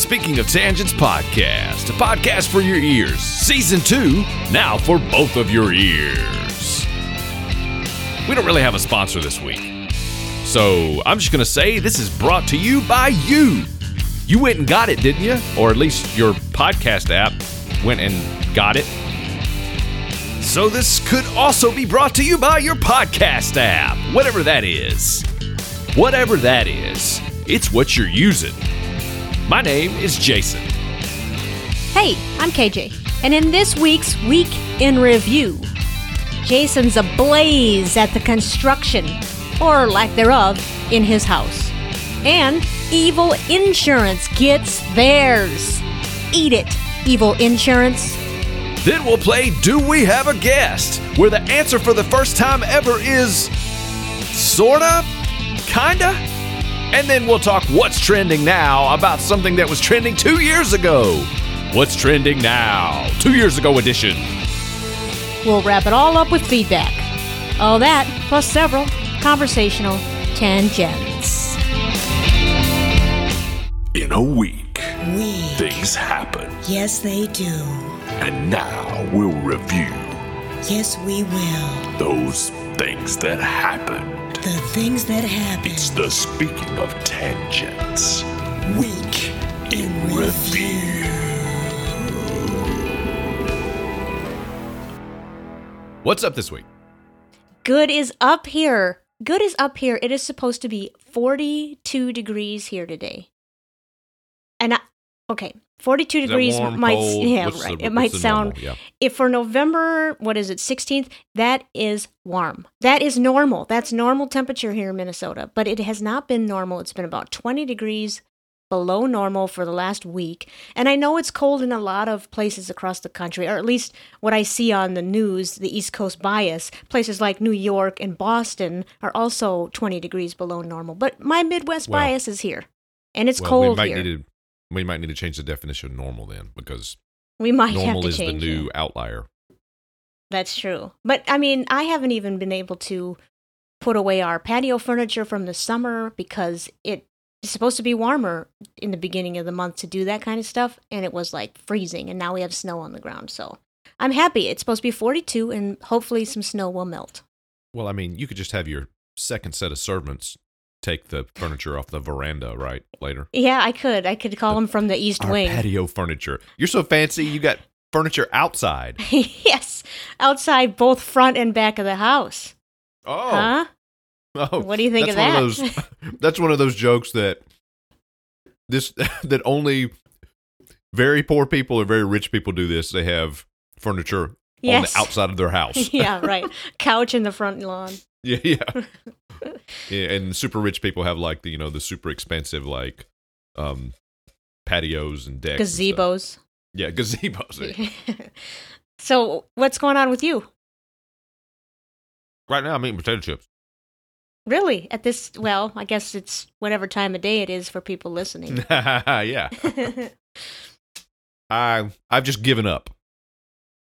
Speaking of Tangents podcast, a podcast for your ears. Season 2, now for both of your ears. We don't really have a sponsor this week. So I'm just going to say this is brought to you by you. You went and got it, didn't you? Or at least your podcast app went and got it. So this could also be brought to you by your podcast app, whatever that is. Whatever that is, it's what you're using. My name is Jason. Hey, I'm KJ, and in this week's Week in Review, Jason's ablaze at the construction, or lack thereof, in his house. And Evil Insurance gets theirs. Eat it, Evil Insurance. Then we'll play Do We Have a Guest? Where the answer for the first time ever is sorta, kinda. And then we'll talk what's trending now about something that was trending two years ago. What's trending now? Two years ago edition. We'll wrap it all up with feedback. All that, plus several conversational tangents. In a week, We. things happen, Yes, they do. and now we'll review Yes, we will. those things that happened. The things that happen. It's the speaking of tangents. Week in review. What's up this week? Good is up here. Good is up here. It is supposed to be 42 degrees here today. And I, okay, 42 Is degrees warm, might cold? yeah, right. the- it might sound normal? Yeah. if for November, what is it, 16th, that is warm. That is normal. That's normal temperature here in Minnesota, but it has not been normal. It's been about 20 degrees below normal for the last week. And I know it's cold in a lot of places across the country, or at least what I see on the news, the East Coast bias. Places like New York and Boston are also 20 degrees below normal. But my Midwest Well- bias is here. And it's well, we cold might here. need to we might need to change the definition of normal then because we might have normal is the new it. outlier. That's true. But I mean, I haven't even been able to put away our patio furniture from the summer because it is supposed to be warmer in the beginning of the month to do that kind of stuff. And it was like freezing. And now we have snow on the ground. So I'm happy. It's supposed to be 42 and hopefully some snow will melt. Well, I mean, you could just have your second set of servants take the furniture off the veranda, right? Later. Yeah, I could. I could call them from the east wing. patio furniture. You're so fancy, you got furniture outside. yes, outside both front and back of the house. Oh. Huh? Oh, What do you think of one that? those, that's one of those jokes that this that only very poor people or very rich people do this. They have furniture Yes. on the outside of their house. yeah, right. Couch in the front lawn. Yeah, yeah. yeah. And super rich people have like the you know the super expensive like um patios and decks. and stuff. Gazebos. Yeah, gazebos. so, what's going on with you? right now I'm eating potato chips. Really? At this, well, I guess it's whatever time of day it is for people listening. yeah. I I've just given up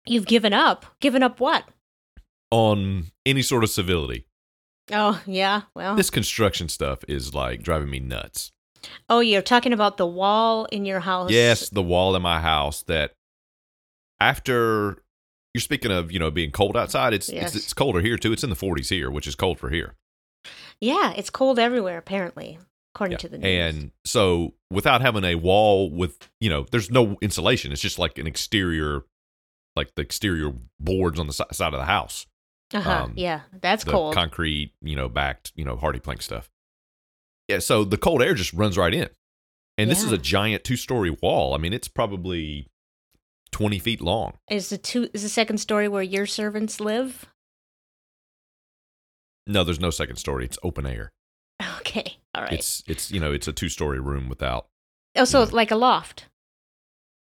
You've given up. Given up what? On any sort of civility. Oh, yeah. Well, This construction stuff is like driving me nuts. oh, you're talking about the wall in your house. Yes, the wall in my house that after you're speaking of, you know, being cold outside, it's Yes. it's, it's colder here too. It's in the 40s here, which is cold for here. Yeah, it's cold everywhere, apparently, according Yeah. to the news. And so without having a wall with, you know, there's no insulation. It's just like an exterior like the exterior boards on the side of the house. Uh-huh. um, yeah, that's the cold. concrete, you know, backed, you know, HardiePlank stuff. Yeah, so the cold air just runs right in. And this is a giant two story wall. I mean, it's probably 20 feet long. is the two is the second story where your servants live? No, there's no second story. It's open air. Okay, all right. It's, it's, you know, it's a two story room without, oh, so yeah. it's like a loft.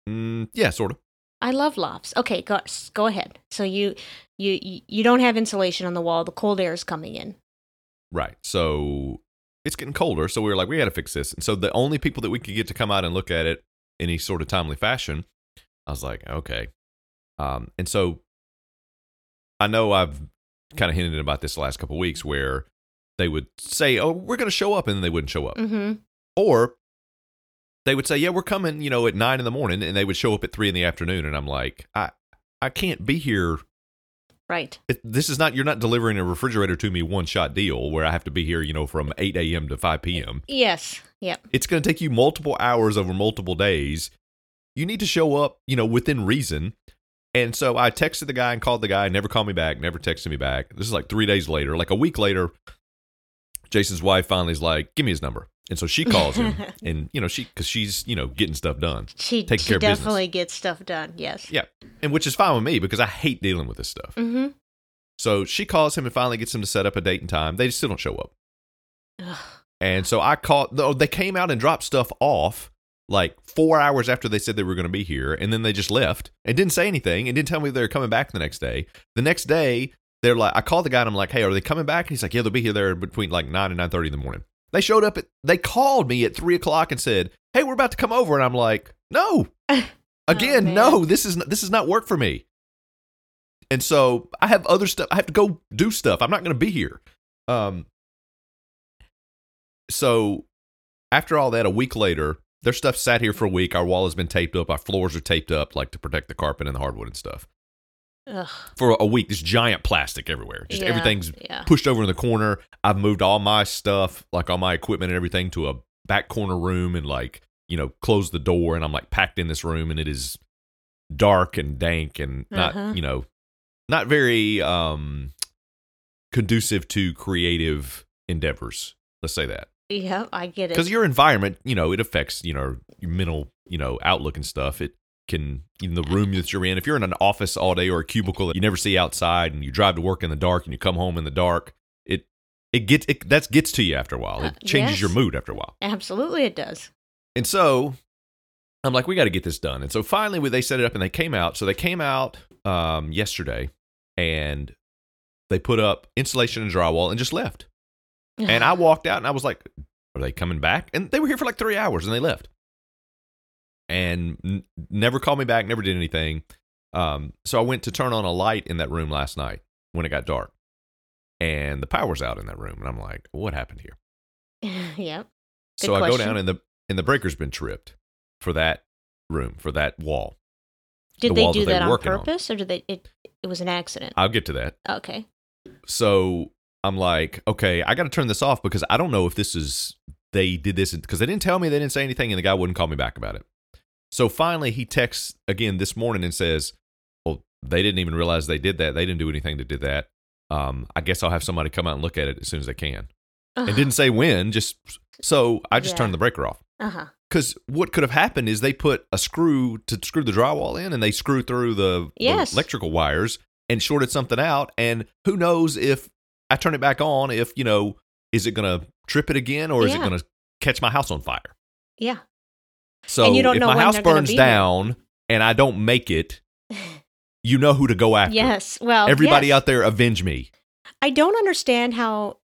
mm, yeah, sort of. I love lofts. Okay, go go ahead. So you you you- don't have insulation on the wall. The cold air is coming in. Right. So it's getting colder. So we were like, we got to fix this. And so the only people that we could get to come out and look at it any sort of timely fashion, I was like, okay. Um, and so I know I've kind of hinted about this the last couple of weeks where they would say, oh, we're going to show up, and then they wouldn't show up. Mm-hmm. Or they would say, "Yeah, we're coming," you know, at nine in the morning, and they would show up at three in the afternoon, and I'm like, I I can't be here. Right. It, this is not you're not delivering a refrigerator to me one shot deal where I have to be here, you know, from eight a.m. to five p.m. Yes. Yep. It's going to take you multiple hours over multiple days. You need to show up, you know, within reason. And so I texted the guy and called the guy, never called me back, never texted me back. This is like three days later, like a week later. Jason's wife finally is like, "Give me his number," and so she calls him, and you know, she because she's you know getting stuff done, She, Taking she care of business. definitely gets stuff done. Yes. yeah, and which is fine with me because I hate dealing with this stuff. Mm-hmm. So she calls him and finally gets him to set up a date and time. They just still don't show up. And so I called. though They came out and dropped stuff off like four hours after they said they were going to be here, and then they just left and didn't say anything and didn't tell me they were coming back the next day. The next day, they're like, I called the guy and I'm like, Hey, are they coming back? And he's like, Yeah, they'll be here there between like nine and nine thirty in the morning. They showed up at. They called me at three o'clock and said, Hey, we're about to come over, and I'm like, No. Again, man. no. This is this is not work for me. And so I have other stuff. I have to go do stuff. I'm not going to be here. Um. So after all that, a week later, their stuff sat here for a week. Our wall has been taped up. Our floors are taped up, like to protect the carpet and the hardwood and stuff. Ugh. For a week, this giant plastic everywhere. Just Yeah, everything's yeah. pushed over in the corner. I've moved all my stuff, like all my equipment and everything, to a back corner room and like you know closed the door. And I'm like packed in this room, and it is dark and dank and not Uh-huh. you know not very um conducive to creative endeavors. Let's say that Yeah, I get it. because your environment, you know, it affects you know your mental you know outlook and stuff. It can in the room that you're in. If you're in an office all day or a cubicle that you never see outside, and you drive to work in the dark and you come home in the dark, it it gets it that gets to you after a while. It Uh, changes yes. your mood after a while. Absolutely, it does. And so I'm like, we got to get this done. And so finally, we- they set it up and they came out. So they came out um, yesterday and they put up insulation and drywall and just left. And I walked out and I was like, are they coming back? And they were here for like three hours and they left. And n- never called me back, never did anything. Um, so I went to turn on a light in that room last night when it got dark. And the power's out in that room. And I'm like, what happened here? yep. Good so I go down and the and the breaker's been tripped for that room for that wall. Did the they do that they on working on. purpose, or did they? It it was an accident. I'll get to that. okay. So I'm like, okay, I got to turn this off because I don't know if this is they did this because they didn't tell me they didn't say anything and the guy wouldn't call me back about it. So finally, he texts again this morning and says, "Well, they didn't even realize they did that. They didn't do anything to do that. Um, I guess I'll have somebody come out and look at it as soon as they can." And didn't say when. Just so I just Yeah. turned the breaker off. Because what could have happened is they put a screw to screw the drywall in, and they screwed through the, the electrical wires and shorted something out. And who knows if I turn it back on, if you know, is it going to trip it again, or is it going to catch my house on fire? Yeah. So And you don't if know my house burns down and I don't make it, you know who to go after. Yes. Well, Everybody yes. out there, avenge me. I don't understand how.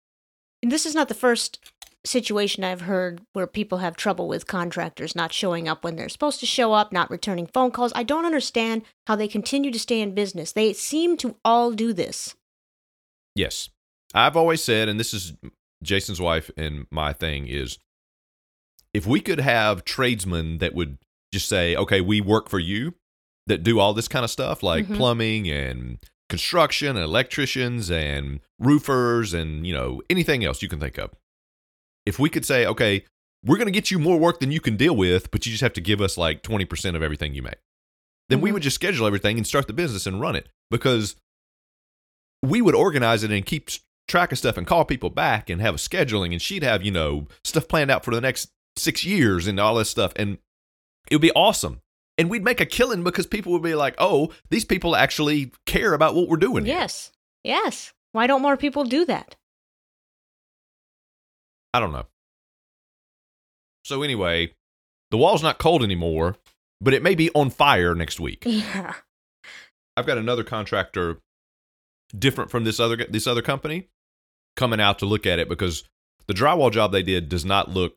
And this is not the first situation I've heard where people have trouble with contractors not showing up when they're supposed to show up, not returning phone calls. I don't understand how they continue to stay in business. They seem to all do this. Yes. I've always said, and this is Jason's wife and my thing is if we could have tradesmen that would just say, okay, we work for you, that do all this kind of stuff like Mhm. plumbing and construction and electricians and roofers and, you know, anything else you can think of. If we could say, okay, we're going to get you more work than you can deal with, but you just have to give us like 20% of everything you make. Then we Mhm. would just schedule everything and start the business and run it because we would organize it and keep track of stuff and call people back and have a scheduling and she'd have you know stuff planned out for the next six years and all this stuff and it would be awesome and we'd make a killing because people would be like oh these people actually care about what we're doing here." Yes. Yes. Why don't more people do that? i don't know so anyway the wall's not cold anymore but it may be on fire next week Yeah. I've got another contractor different from this other this other company coming out to look at it because the drywall job they did does not look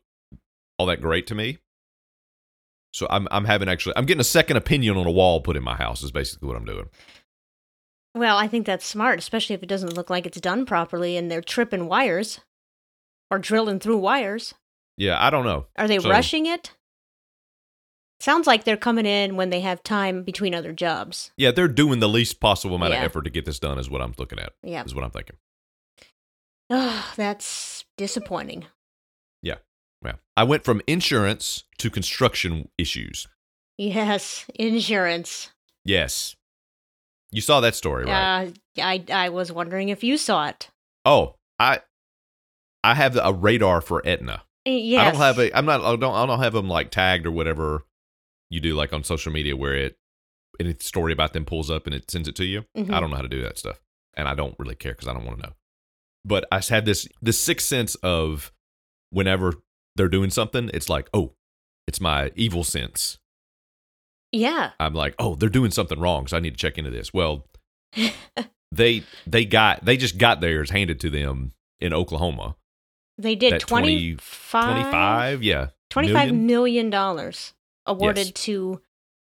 all that great to me. So I'm I'm having actually I'm getting a second opinion on a wall put in my house is basically what I'm doing. Well, I think that's smart, especially if it doesn't look like it's done properly and they're tripping wires or drilling through wires. Yeah, I don't know. Are they So- rushing it? Sounds like they're coming in when they have time between other jobs. Yeah, they're doing the least possible amount Yeah. of effort to get this done. Is what I'm looking at. Yeah. Is what I'm thinking. Oh, that's disappointing. Yeah. I went from insurance to construction issues. Yes, insurance. Yes. You saw that story, right? Uh, I I was wondering if you saw it. oh, I I have a radar for Aetna. Yes. I don't have a. I'm not. I don't. I don't have them like tagged or whatever you do like on social media where it any story about them pulls up and it sends it to you. Mhm. I don't know how to do that stuff, and I don't really care because I don't want to know. But I had this this sixth sense of whenever they're doing something, it's like, oh, it's my evil sense. Yeah. I'm like, oh, they're doing something wrong, so I need to check into this. Well, they they got they just got theirs handed to them in Oklahoma. They did 20 25 25, yeah, 25 million? million dollars awarded Yes. to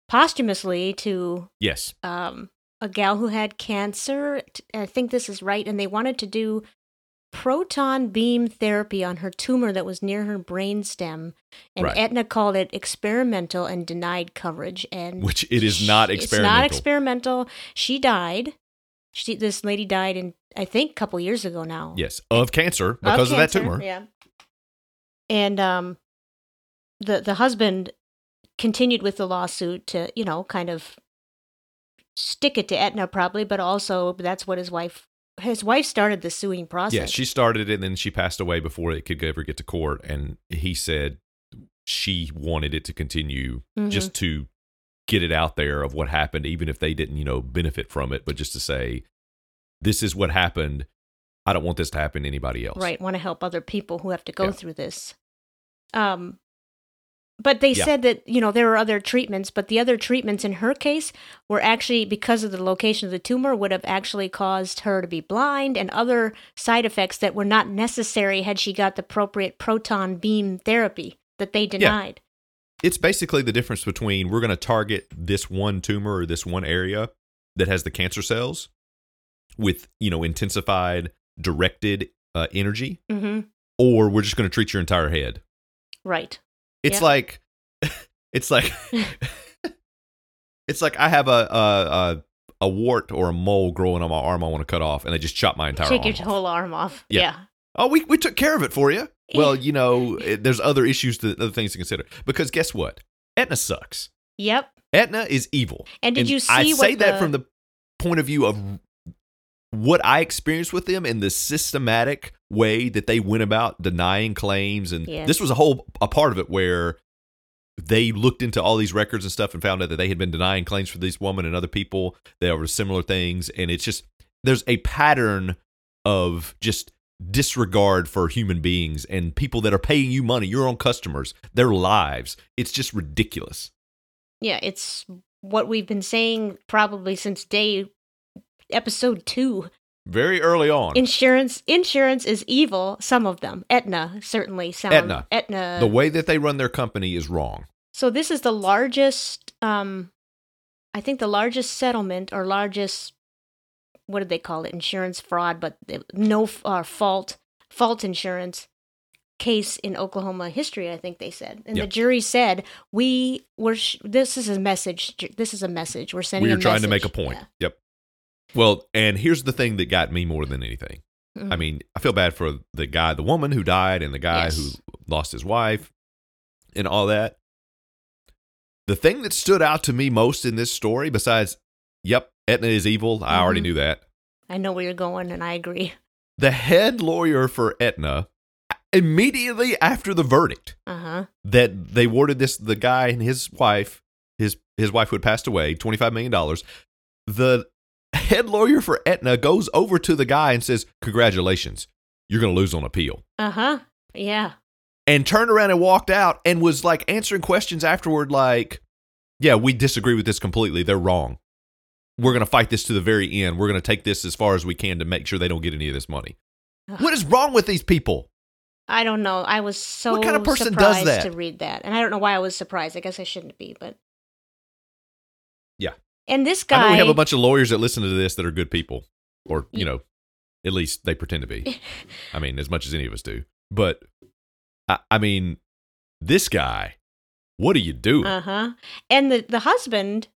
posthumously to yes, um, a gal who had cancer. I think this is right, and they wanted to do proton beam therapy on her tumor that was near her brainstem, and Right. Aetna called it experimental and denied coverage. And which it is not It's experimental. It's not experimental. She died. She, this lady died in I think a couple years ago now. Yes, of cancer because of, that cancer, tumor. Yeah. And um, the the husband continued with the lawsuit to you know kind of stick it to Aetna probably, but also that's what his wife his wife started the suing process. Yeah, she started it and then she passed away before it could ever get to court. And he said she wanted it to continue Mhm. just to get it out there of what happened, even if they didn't, you know, benefit from it, but just to say, this is what happened. I don't want this to happen to anybody else. right want to help other people who have to go Yeah. through this. Um, but they Yeah. said that you know there were other treatments, but the other treatments in her case were actually because of the location of the tumor would have actually caused her to be blind and other side effects that were not necessary had she got the appropriate proton beam therapy that they denied. It's basically the difference between we're going to target this one tumor or this one area that has the cancer cells with, you know, intensified, directed uh, energy, hmm or we're just going to treat your entire head. Right. It's Yeah. like, it's like, it's like I have a, a a a wart or a mole growing on my arm. I want to cut off, and they just chop my entire Take your off. whole arm off. Yeah. yeah. Oh, we we took care of it for you. Well, you know, it, eh, there's other issues, to, other things to consider. Because guess what? Aetna sucks. Yep. Aetna is evil. And did you see? I say what that from the point of view of what I experienced with them and the systematic way that they went about denying claims. And this was a whole a part of it where they looked into all these records and stuff and found out that they had been denying claims for this woman and other people. There were similar things, and it's just there's a pattern of just disregard for human beings and people that are paying you money, your own customers, their lives. It's just ridiculous. Yeah, it's what we've been saying probably since day episode two. Very early on, Insurance insurance is evil, some of them. Etna certainly sound Etna, Aetna. the way that they run their company is wrong. so this is the largest um I think the largest settlement or largest what did they call it? Insurance fraud, but no uh, fault fault insurance case in Oklahoma history, I think they said. And Yeah. the jury said, "We were sh- this is a message. This is a message. We're sending We are trying to make a point. Yeah. Yep. Well, and here's the thing that got me more than anything. Mhm. I mean, I feel bad for the guy, the woman who died, and the guy Yes. who lost his wife, and all that. The thing that stood out to me most in this story, besides, yep, Aetna is evil. I already Mhm. knew that. I know where you're going, and I agree. The head lawyer for Aetna, immediately after the verdict, Uh huh. that they awarded this the guy and his wife, his his wife who had passed away, twenty five million dollars. The head lawyer for Aetna goes over to the guy and says, "Congratulations, you're going to lose on appeal." Uh huh. Yeah. And turned around and walked out and was like answering questions afterward, like, "Yeah, we disagree with this completely. They're wrong. We're going to fight this to the very end. We're going to take this as far as we can to make sure they don't get any of this money." Ugh. What is wrong with these people? I don't know. I was so What kind of person does surprised that? to read that, and I don't know why I was surprised. I guess I shouldn't be, but. And this I guy, know we have a bunch of lawyers that listen to this that are good people, or you know, at least they pretend to be. I mean, as much as any of us do. But I, I mean, this guy What are you doing? Uh huh. And the the husband,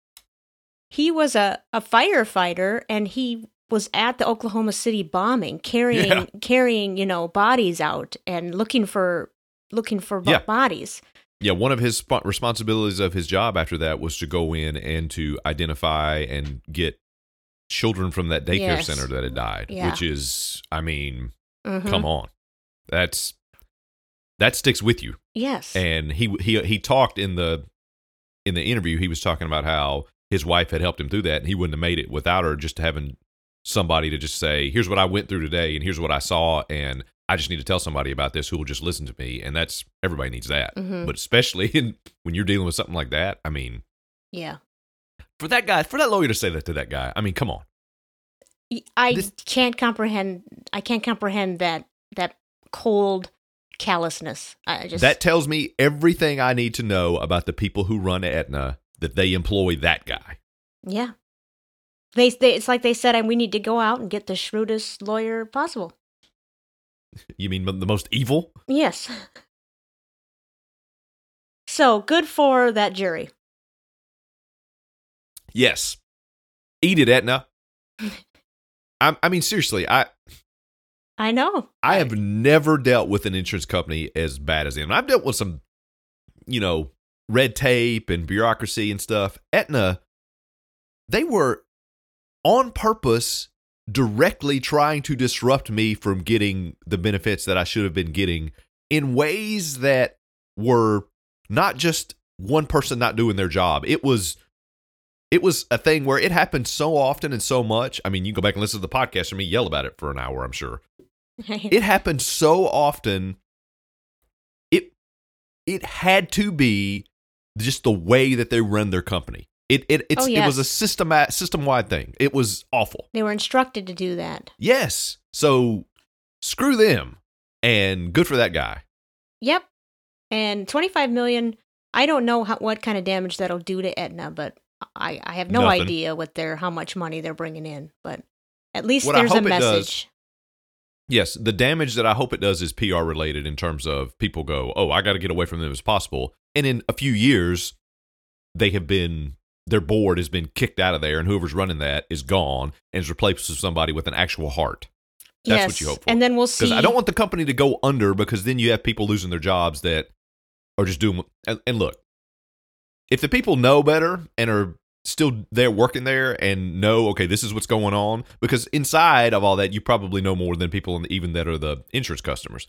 he was a a firefighter, and he was at the Oklahoma City bombing, carrying Yeah. carrying you know bodies out and looking for looking for Yeah. bodies. Yeah, one of his sp- responsibilities of his job after that was to go in and to identify and get children from that daycare Yes. center that had died, Yeah. which is, I mean, Mhm. come on, that's that sticks with you. Yes. and he he he talked in the in the interview he was talking about how his wife had helped him through that and he wouldn't have made it without her just having somebody to just say here's what I went through today and here's what I saw and I just need to tell somebody about this who will just listen to me and that's everybody needs that Mhm. but especially in, when you're dealing with something like that I mean yeah. for that guy for that lawyer to say that to that guy I mean come on I This- can't comprehend. I can't comprehend that that cold callousness. I I just that tells me everything I need to know about the people who run Aetna that they employ that guy yeah. They, they it's like they said, and we need to go out and get the shrewdest lawyer possible. you mean the most evil Yes. So good for that jury. Yes. Eat it, Aetna. I, I mean, seriously, I I know. I have never dealt with an insurance company as bad as them. I've dealt with some, you know, red tape and bureaucracy and stuff. Aetna, they were on purpose directly trying to disrupt me from getting the benefits that I should have been getting in ways that were not just one person not doing their job. It was it was a thing where it happened so often and so much. I mean, you can go back and listen to the podcast and me yell about it for an hour, I'm sure it happened so often it it had to be just the way that they run their company it it it's, Oh, it was a yes. system system wide thing it was awful they were instructed to do that. yes so screw them and good for that guy Yep. And 25 million, I don't know how, what kind of damage that'll do to Aetna, but I, I have no Nothing. idea what they're how much money they're bringing in, but at least What there's a it does- message. yes the damage that i hope it does is pr related in terms of people go oh i got to get away from them as possible and in a few years they have been their board has been kicked out of there and whoever's running that is gone and is replaced with somebody with an actual heart That's what yes. you hope for. And then we'll see. because I don't want the company to go under because then you have people losing their jobs that are just doing. And, and look, if the people know better and are still there working there and know, okay, this is what's going on, because inside of all that, you probably know more than people the, even that are the insurance customers.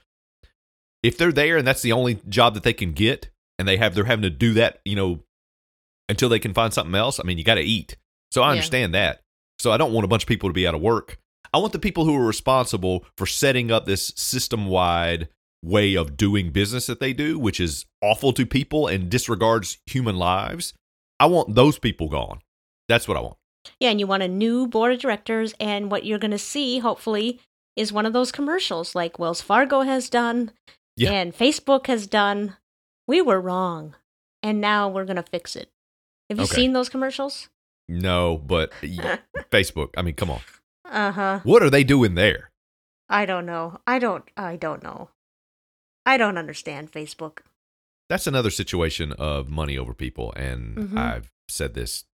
If they're there and that's the only job that they can get, and they have they're having to do that, you know, until they can find something else. I mean, you got to eat, so I Yeah. understand that. So I don't want a bunch of people to be out of work. I want the people who are responsible for setting up this system wide way of doing business that they do, which is awful to people and disregards human lives. I want those people gone. That's what I want. Yeah, and you want a new board of directors, and what you're going to see, hopefully, is one of those commercials like Wells Fargo has done Yeah. and Facebook has done. We were wrong, and now we're going to fix it. Have you Okay. seen those commercials? No, but Facebook. I mean, come on. Uh huh. What are they doing there? I don't know. I don't. I don't know. I don't understand Facebook. That's another situation of money over people. And Mhm. I've said this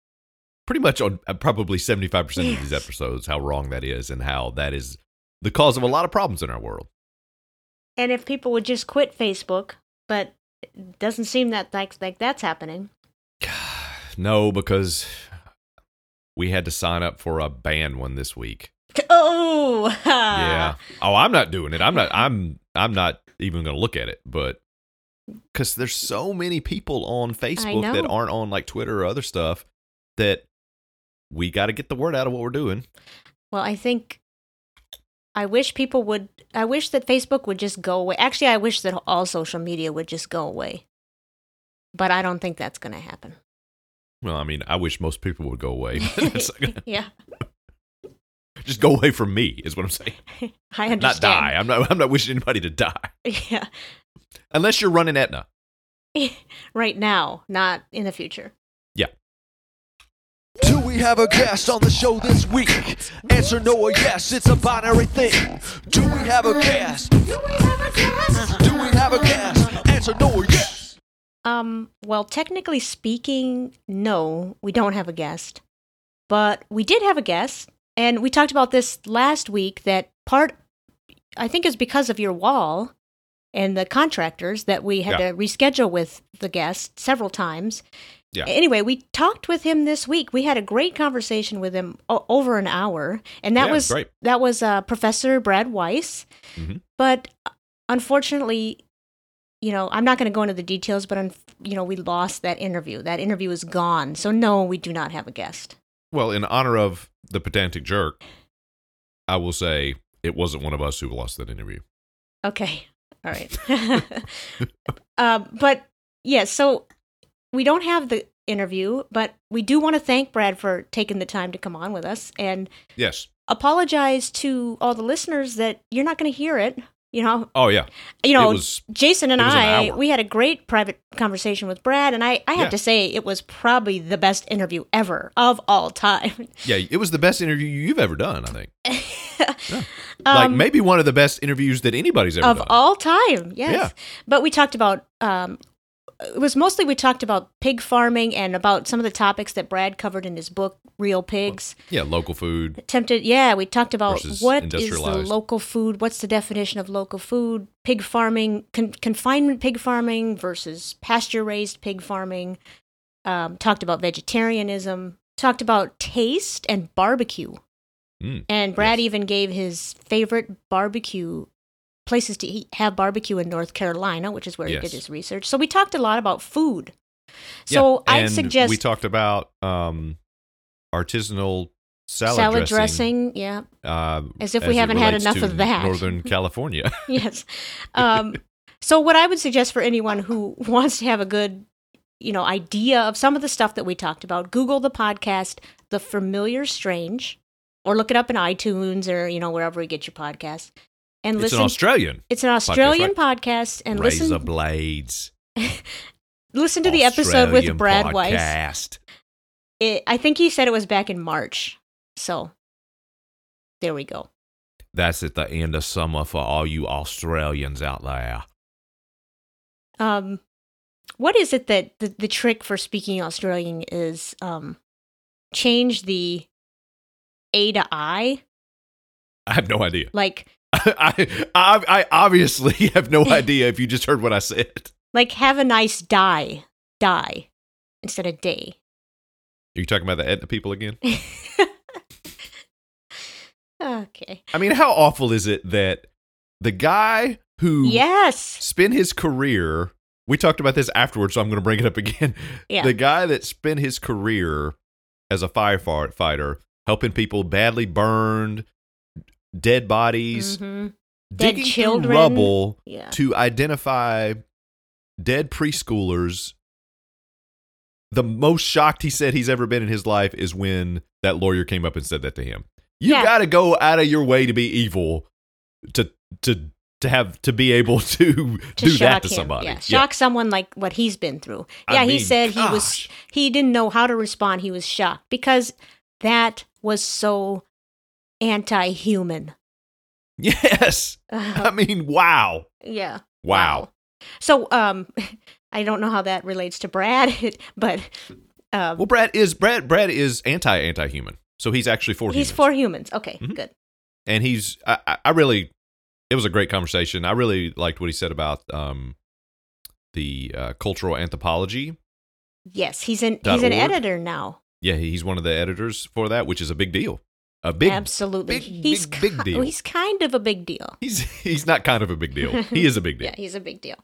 pretty much on uh, probably 75% of these episodes, how wrong that is and how that is the cause of a lot of problems in our world. And if people would just quit Facebook, but it doesn't seem that like like that's happening. No, because we had to sign up for a band one this week. Oh, yeah. Oh, I'm not doing it. I'm not. I'm. I'm not even going to look at it. But because there's so many people on Facebook that aren't on like Twitter or other stuff that we got to get the word out of what we're doing. Well, I think I wish people would. I wish that Facebook would just go away. Actually, I wish that all social media would just go away. But I don't think that's going to happen. Well, I mean, I wish most people would go away. Yeah, Just go away from me is what I'm saying. I understand. Not die. I'm not. I'm not wishing anybody to die Yeah, unless you're running Aetna. right now, not in the future. Yeah. Do we have a guest on the show this week? Answer no or yes, it's a binary thing. Do we have a guest? Do we have a guest? Do we have a guest? Answer no or yes. Um, well, technically speaking, no, we don't have a guest. But we did have a guest, and we talked about this last week that part I think is because of your wall and the contractors that we had Yeah. to reschedule with the guest several times. Yeah. Anyway, we talked with him this week. We had a great conversation with him o- over an hour, and that Yeah, was great. that was uh, Professor Brad Weiss. Mhm. But uh, unfortunately, you know, I'm not going to go into the details, but un- you know, we lost that interview. That interview is gone. So no, we do not have a guest. Well, in honor of the pedantic jerk, I will say it wasn't one of us who lost that interview. Okay. All right. um, but yeah, so we don't have the interview, but we do want to thank Brad for taking the time to come on with us and Yes. apologize to all the listeners that you're not going to hear it. You know, Oh yeah. you know, was Jason and was an I, we had a great private conversation with Brad, and I, I have Yeah. to say it was probably the best interview ever of all time. yeah. It was the best interview you've ever done. I think. like Um, maybe one of the best interviews that anybody's ever of done. all time. Yes. Yeah. But we talked about um it was mostly we talked about pig farming and about some of the topics that Brad covered in his book Real Pigs. yeah, local food. Attempted yeah, we talked about what is the local food, what's the definition of local food, pig farming, con- confinement pig farming versus pasture raised pig farming. Um, talked about vegetarianism, talked about taste and barbecue. Mm, And Brad yes. even gave his favorite barbecue places to eat, have barbecue in North Carolina, which is where he did his research. So we talked a lot about food. So Yeah, I'd suggest we talked about um, artisanal salad, salad dressing. dressing. Yeah, uh, As if we haven't had enough of that. Northern California. yes. Um, so what I would suggest for anyone who wants to have a good, you know, idea of some of the stuff that we talked about, Google the podcast, The Familiar Strange, or look it up in iTunes or you know wherever you get your podcasts, and it's listen. an Australian. it's an Australian right? podcast, and Razor listen blades. listen to the episode with Australian Brad Weiss. It, I think he said it was back in March. So there we go. That's at the end of summer for all you Australians out there. Um, what is it that the, the trick for speaking Australian is um, change the A to I? I have no idea. Like, I, I, I obviously have no idea if you just heard what I said. like have a nice die, die instead of day. Are you talking about the Aetna people again? okay. I mean, how awful is it that the guy who Yes. spent his career, we talked about this afterwards, so I'm going to bring it up again. Yeah. The guy that spent his career as a firefighter helping people badly burned, dead bodies, Mhm. Dead digging children. through rubble Yeah. to identify dead preschoolers. The most shocked he said he's ever been in his life is when that lawyer came up and said that to him. You Yeah. got to go out of your way to be evil to to to have to be able to, to do that to him. somebody. Yeah, shock someone like what he's been through. I Yeah, he mean, said he was he didn't know how to respond. He was shocked because that was so anti-human. Yes. I mean, wow. yeah. Wow. So, um, I don't know how that relates to Brad, but um, Well, Brad is Brad Brad is anti anti human. So he's actually for he's humans. for humans. Okay, Mhm. good. and he's I, I- I really it was a great conversation. I really liked what he said about um the uh, cultural anthropology. Yes, he's an he's an org? editor now. Yeah, he's one of the editors for that, which is a big deal. A big Absolutely, big, he's big, big deal. He's kind of a big deal. He's he's not kind of a big deal. He is a big deal. Yeah, he's a big deal.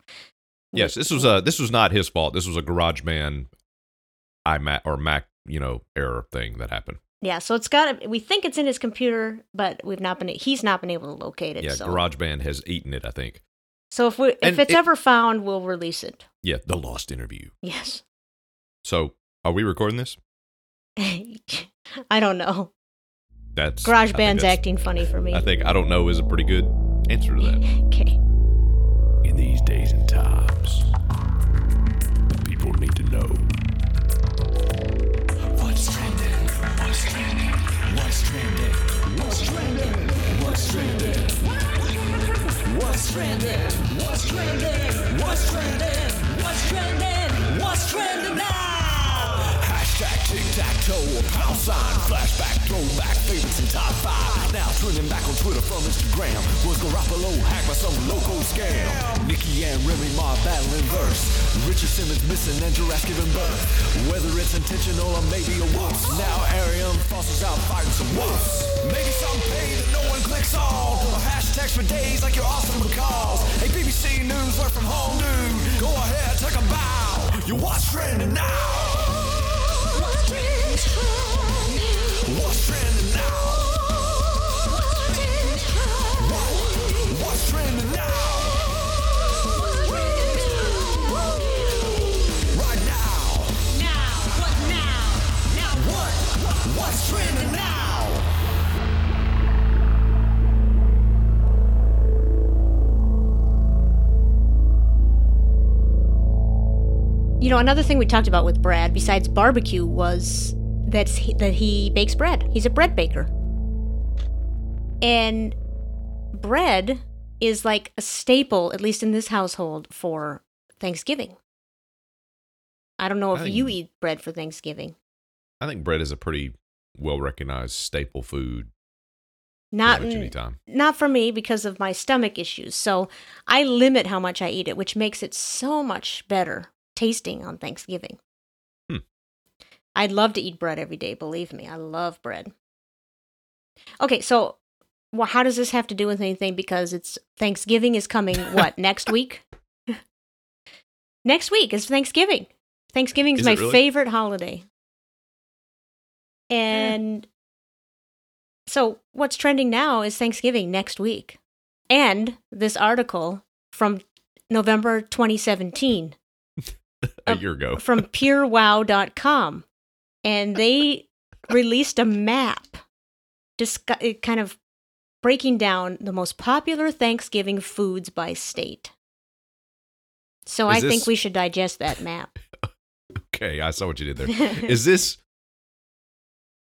Yes, this was a this was not his fault. This was a Garage GarageBand iMac or Mac, you know, error thing that happened. Yeah, so it's got. We think it's in his computer, but we've not been. He's not been able to locate it. Yeah, so. GarageBand has eaten it, I think. So if we if And it's it- ever found, we'll release it. Yeah, the lost interview. Yes. So, are we recording this? I don't know. That's I think GarageBand's that's- acting funny for me. I think I don't know is a pretty good answer to that. Okay. In these days and times, people need to know what's trending. What's trending? What's trending? What's trending? What's trending? What's trending? What's trending? What's trending? What's trending? What's trending now? Hashtag tic-tac-toe or pound sign. Flashback, throwback, favorites and top five. Now trending back on Twitter from Instagram. Was Garoppolo hacked by some local scam? Nicki and Remy Ma battling verse. Richard Simmons missing and Jurassic giving birth. Whether it's intentional or maybe a wolf. Now Arian Foster's out fighting some wolves. Maybe some pay that no one clicks on. Or hashtags for days like your awesome calls. Hey, BBC News, work from home, dude. Go ahead, take a bow. You watch trending now. You know, another thing we talked about with Brad, besides barbecue, was that he, that he bakes bread. He's a bread baker, and bread is like a staple, at least in this household, for Thanksgiving. I don't know if think- you eat bread for Thanksgiving. I think bread is a pretty well recognized staple food. Not pretty much n- anytime. not for me because of my stomach issues. So I limit how much I eat it, which makes it so much better tasting on Thanksgiving. I'd love to eat bread every day, believe me. I love bread. Okay, so well, how does this have to do with anything? Because it's Thanksgiving is coming, what, next week? next week is Thanksgiving. Thanksgiving is Is my really? favorite holiday. Eh. And so what's trending now is Thanksgiving next week. And this article from November 2017 A year ago. from purewow.com. And they released a map discu- kind of breaking down the most popular Thanksgiving foods by state. So Is I think we should digest that map. Okay, I saw what you did there. Is this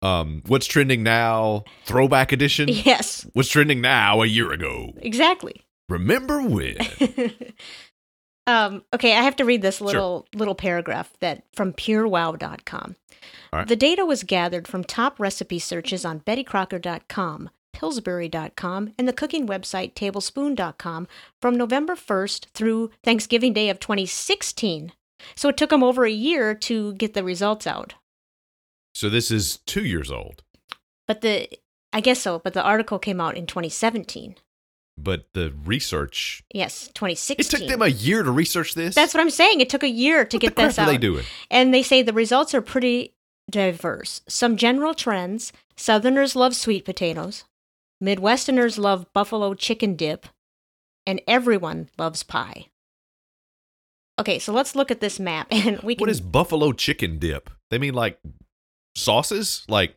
um what's trending now throwback edition? yes, What's trending now a year ago? exactly. Remember when? um, okay, I have to read this little little paragraph that from purewow.com. Right. The data was gathered from top recipe searches on bettycrocker.com, pillsbury.com, and the cooking website tablespoon.com from November 1st through Thanksgiving Day of 2016. So it took them over a year to get the results out. So this is two years old, But the I guess so, but the article came out in 2017. But the research Yes, 2016. it took them a year to research this. That's what I'm saying. It took a year to What get the this are out. they doing? And they say the results are pretty diverse. Some general trends Southerners love sweet potatoes, Midwesterners love buffalo chicken dip, and everyone loves pie. Okay, so let's look at this map and we can. What is buffalo chicken dip? They mean like sauces, like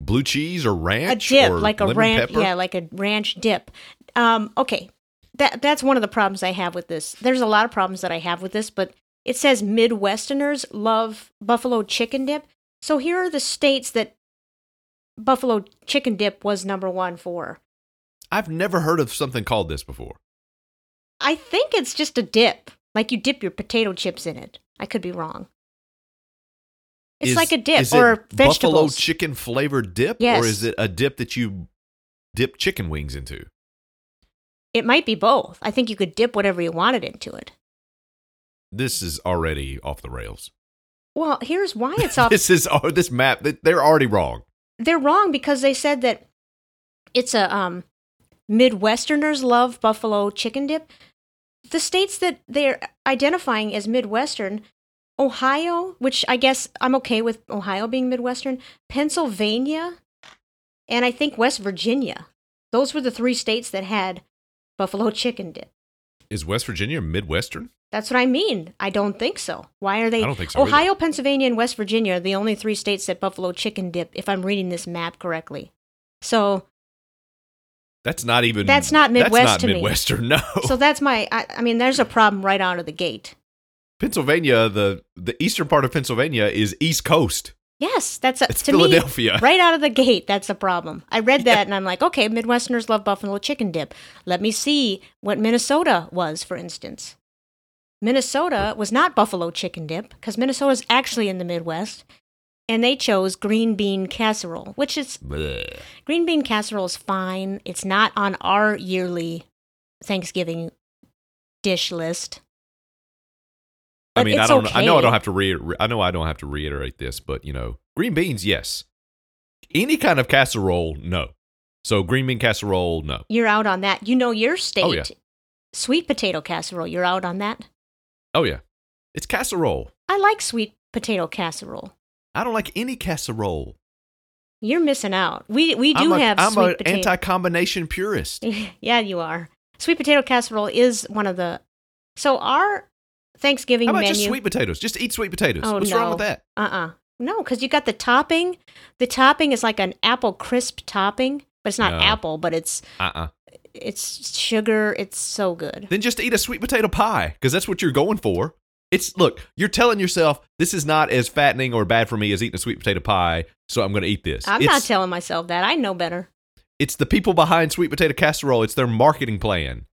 blue cheese or a ranch, dip, or like a ranch, pepper? yeah, like a ranch dip. Um, okay, that that's one of the problems I have with this. There's a lot of problems that I have with this, but it says Midwesterners love buffalo chicken dip. So here are the states that buffalo chicken dip was number one for. I've never heard of something called this before. I think it's just a dip, like you dip your potato chips in it. I could be wrong. It's Is- like a dip is it or buffalo vegetables. chicken flavored dip, Yes. or is it a dip that you dip chicken wings into? It might be both. I think you could dip whatever you wanted into it. This is already off the rails. Well, here's why it's off. this is oh, this map. they- They're already wrong. they're wrong because they said that it's a um midwesterners love buffalo chicken dip the states that they're identifying as midwestern ohio which i guess i'm okay with ohio being midwestern pennsylvania and i think west virginia those were the three states that had buffalo chicken dip Is West Virginia Midwestern? that's what I mean. I don't think so. Why are they? I don't think so Ohio, Pennsylvania, and West Virginia are the only three states that buffalo chicken dip, if I'm reading this map correctly. So, That's not even. That's not Midwest That's not to me. Midwestern. No. so that's my. I, I mean, there's a problem right out of the gate. Pennsylvania, the the eastern part of Pennsylvania is East Coast. Yes, that's a, It's to Philadelphia. me right out of the gate. That's a problem. I read that and I'm like, okay, Midwesterners love buffalo chicken dip. Let me see what Minnesota was, for instance. Minnesota was not buffalo chicken dip because Minnesota's actually in the Midwest, and they chose green bean casserole, which is green bean casserole is fine. It's not on our yearly Thanksgiving dish list. I mean, I don't. I know I don't have to re- I know I don't have to reiterate this, but you know, green beans, yes. Any kind of casserole, no. So green bean casserole, no. You're out on that. You know your oh, state. Oh, yeah. Sweet potato casserole. You're out on that. Oh yeah, it's casserole. I like sweet potato casserole. I don't like any casserole. You're missing out. We we do I'm a, have I'm sweet an anti-combination purist. yeah, you are. Sweet potato casserole is one of the. So our Thanksgiving How about menu. just sweet potatoes? Just eat sweet potatoes. Oh, What's no. wrong with that? Uh uh No, because you got the topping. The topping is like an apple crisp topping, but it's not No. apple, but it's Uh-uh. it's sugar. It's so good. Then just eat a sweet potato pie because that's what you're going for. It's look, you're telling yourself this is not as fattening or bad for me as eating a sweet potato pie, so I'm going to eat this. I'm it's, not telling myself that. I know better. it's the people behind sweet potato casserole. It's their marketing plan.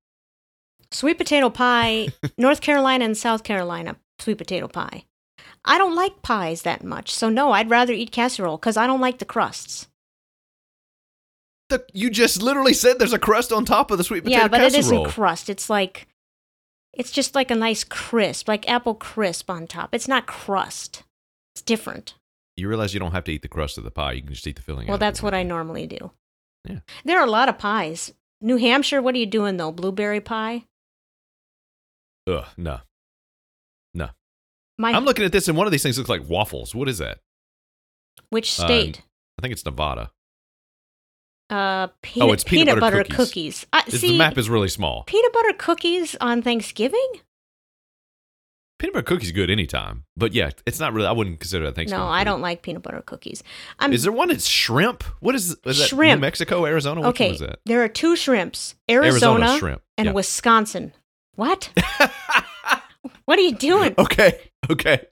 Sweet potato pie, North Carolina and South Carolina, sweet potato pie. I don't like pies that much, so no, I'd rather eat casserole because I don't like the crusts. The, you just literally said there's a crust on top of the sweet potato yeah, but casserole. it isn't crust. It's like, it's just like a nice crisp, like apple crisp on top. It's not crust. It's different. you realize you don't have to eat the crust of the pie. You can just eat the filling. Well, that's what I normally do. Yeah. There are a lot of pies. New Hampshire, what are you doing though? Blueberry pie? Ugh, no. No. My I'm looking at this, and one of these things looks like waffles. What is that? which uh, state? I think it's Nevada. Uh, peanut, Oh, it's peanut butter cookies. cookies. I, see, the map is really small. peanut butter cookies on Thanksgiving? Peanut butter cookies good anytime, but yeah, it's not really. I wouldn't consider that Thanksgiving. no, I don't like peanut butter cookies. I'm Is there one that's shrimp? What is, is that? Shrimp. New Mexico, Arizona. Which okay. one is that? There are two shrimps: Arizona, shrimp. and Yeah. Wisconsin. What? what are you doing? okay, okay.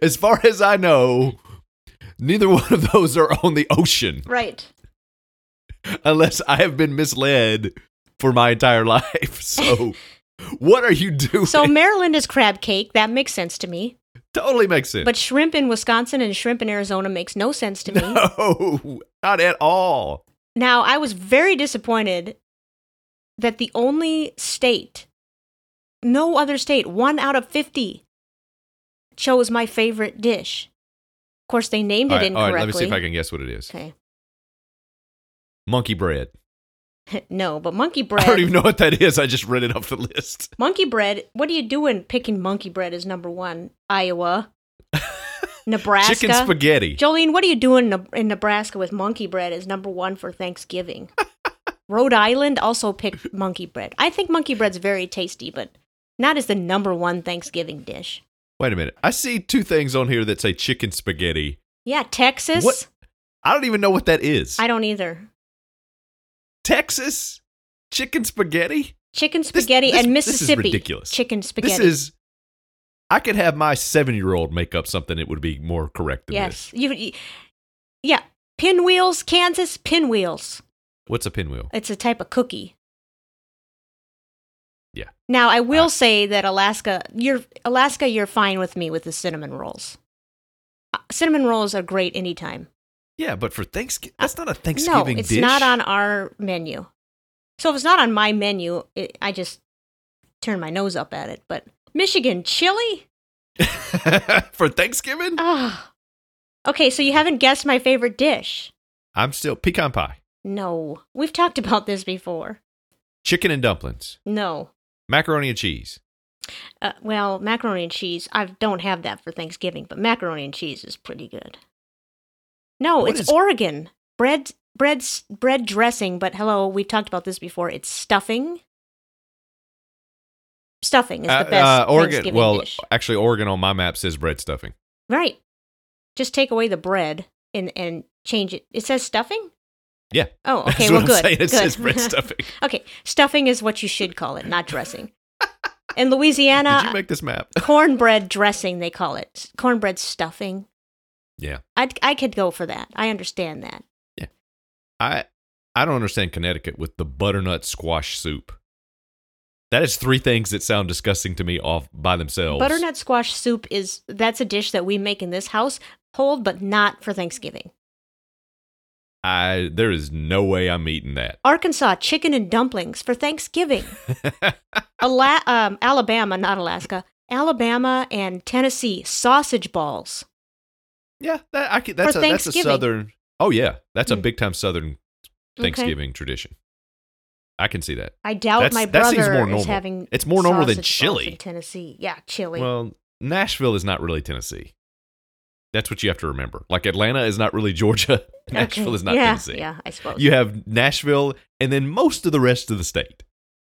As far as I know, neither one of those are on the ocean, Right. unless I have been misled for my entire life. So, what are you doing? So Maryland is crab cake. That makes sense to me. totally makes sense. But shrimp in Wisconsin and shrimp in Arizona makes no sense to me. no, not at all. Now, I was very disappointed that the only state, no other state, one out of 50, chose my favorite dish. Of course, they named All it right, all incorrectly. right, let me see if I can guess what it is. Okay. Monkey bread. no, but monkey bread. I don't even know what that is. I just read it off the list. Monkey bread. What are you doing picking monkey bread as number one? Iowa, Nebraska. Chicken spaghetti. Jolene, what are you doing in- in Nebraska with monkey bread as number one for Thanksgiving? Rhode Island also picked monkey bread. I think monkey bread's very tasty, but not as the number one Thanksgiving dish. Wait a minute. I see two things on here that say chicken spaghetti. Yeah, Texas. What? I don't even know what that is. I don't either. Texas chicken spaghetti. Chicken spaghetti this- and this is Mississippi. ridiculous. Chicken spaghetti. This is. I could have my seven-year-old make up something that would be more correct than yes. this. You, you- yeah, pinwheels, Kansas pinwheels. What's a pinwheel? It's a type of cookie. Yeah. Now I will Uh, say that Alaska, you're Alaska, you're fine with me with the cinnamon rolls. Uh, Cinnamon rolls are great anytime. Yeah, but for Thanksgiving, that's not a Thanksgiving no, it's dish. not on our menu. So if it's not on my menu, it, I just turn my nose up at it. But Michigan chili? for Thanksgiving. Ah. Okay, so you haven't guessed my favorite dish. I'm still pecan pie, No, we've talked about this before. chicken and dumplings, No. Macaroni and cheese. Uh, well, macaroni and cheese. I don't have that for Thanksgiving, but macaroni and cheese is pretty good. No, What it's is- Oregon bread, bread, bread dressing. But hello, we've talked about this before. It's stuffing. Stuffing is the Uh, best uh, Oregon. Well, dish. actually, Oregon on my map says bread stuffing. Right. Just take away the bread and and change it. It says stuffing. Yeah. Oh, okay. That's well, good. I'm saying. It good. says bread stuffing. okay, stuffing is what you should call it, not dressing. In Louisiana, Did you make this map? cornbread dressing they call it cornbread stuffing yeah. i i could go for that i understand that Yeah. I I don't understand Connecticut with the butternut squash soup. That is three things that sound disgusting to me off by themselves. Butternut squash soup is that's a dish that we make in this house, hold, but not for Thanksgiving. I there is no way I'm eating that. Arkansas chicken and dumplings for Thanksgiving. Ala- um, Alabama, not Alaska. Alabama and Tennessee sausage balls. Yeah, that I could, that's a that's a southern. Oh yeah, that's a Mm. big time southern Okay. Thanksgiving tradition. I can see that. I doubt That's- my that brother more is having. It's more normal than chili. Tennessee. Yeah, chili. Well, Nashville is not really Tennessee. That's what you have to remember. Like Atlanta is not really Georgia. Nashville Okay. is not yeah, Tennessee. Yeah, I suppose. You have Nashville and then most of the rest of the state.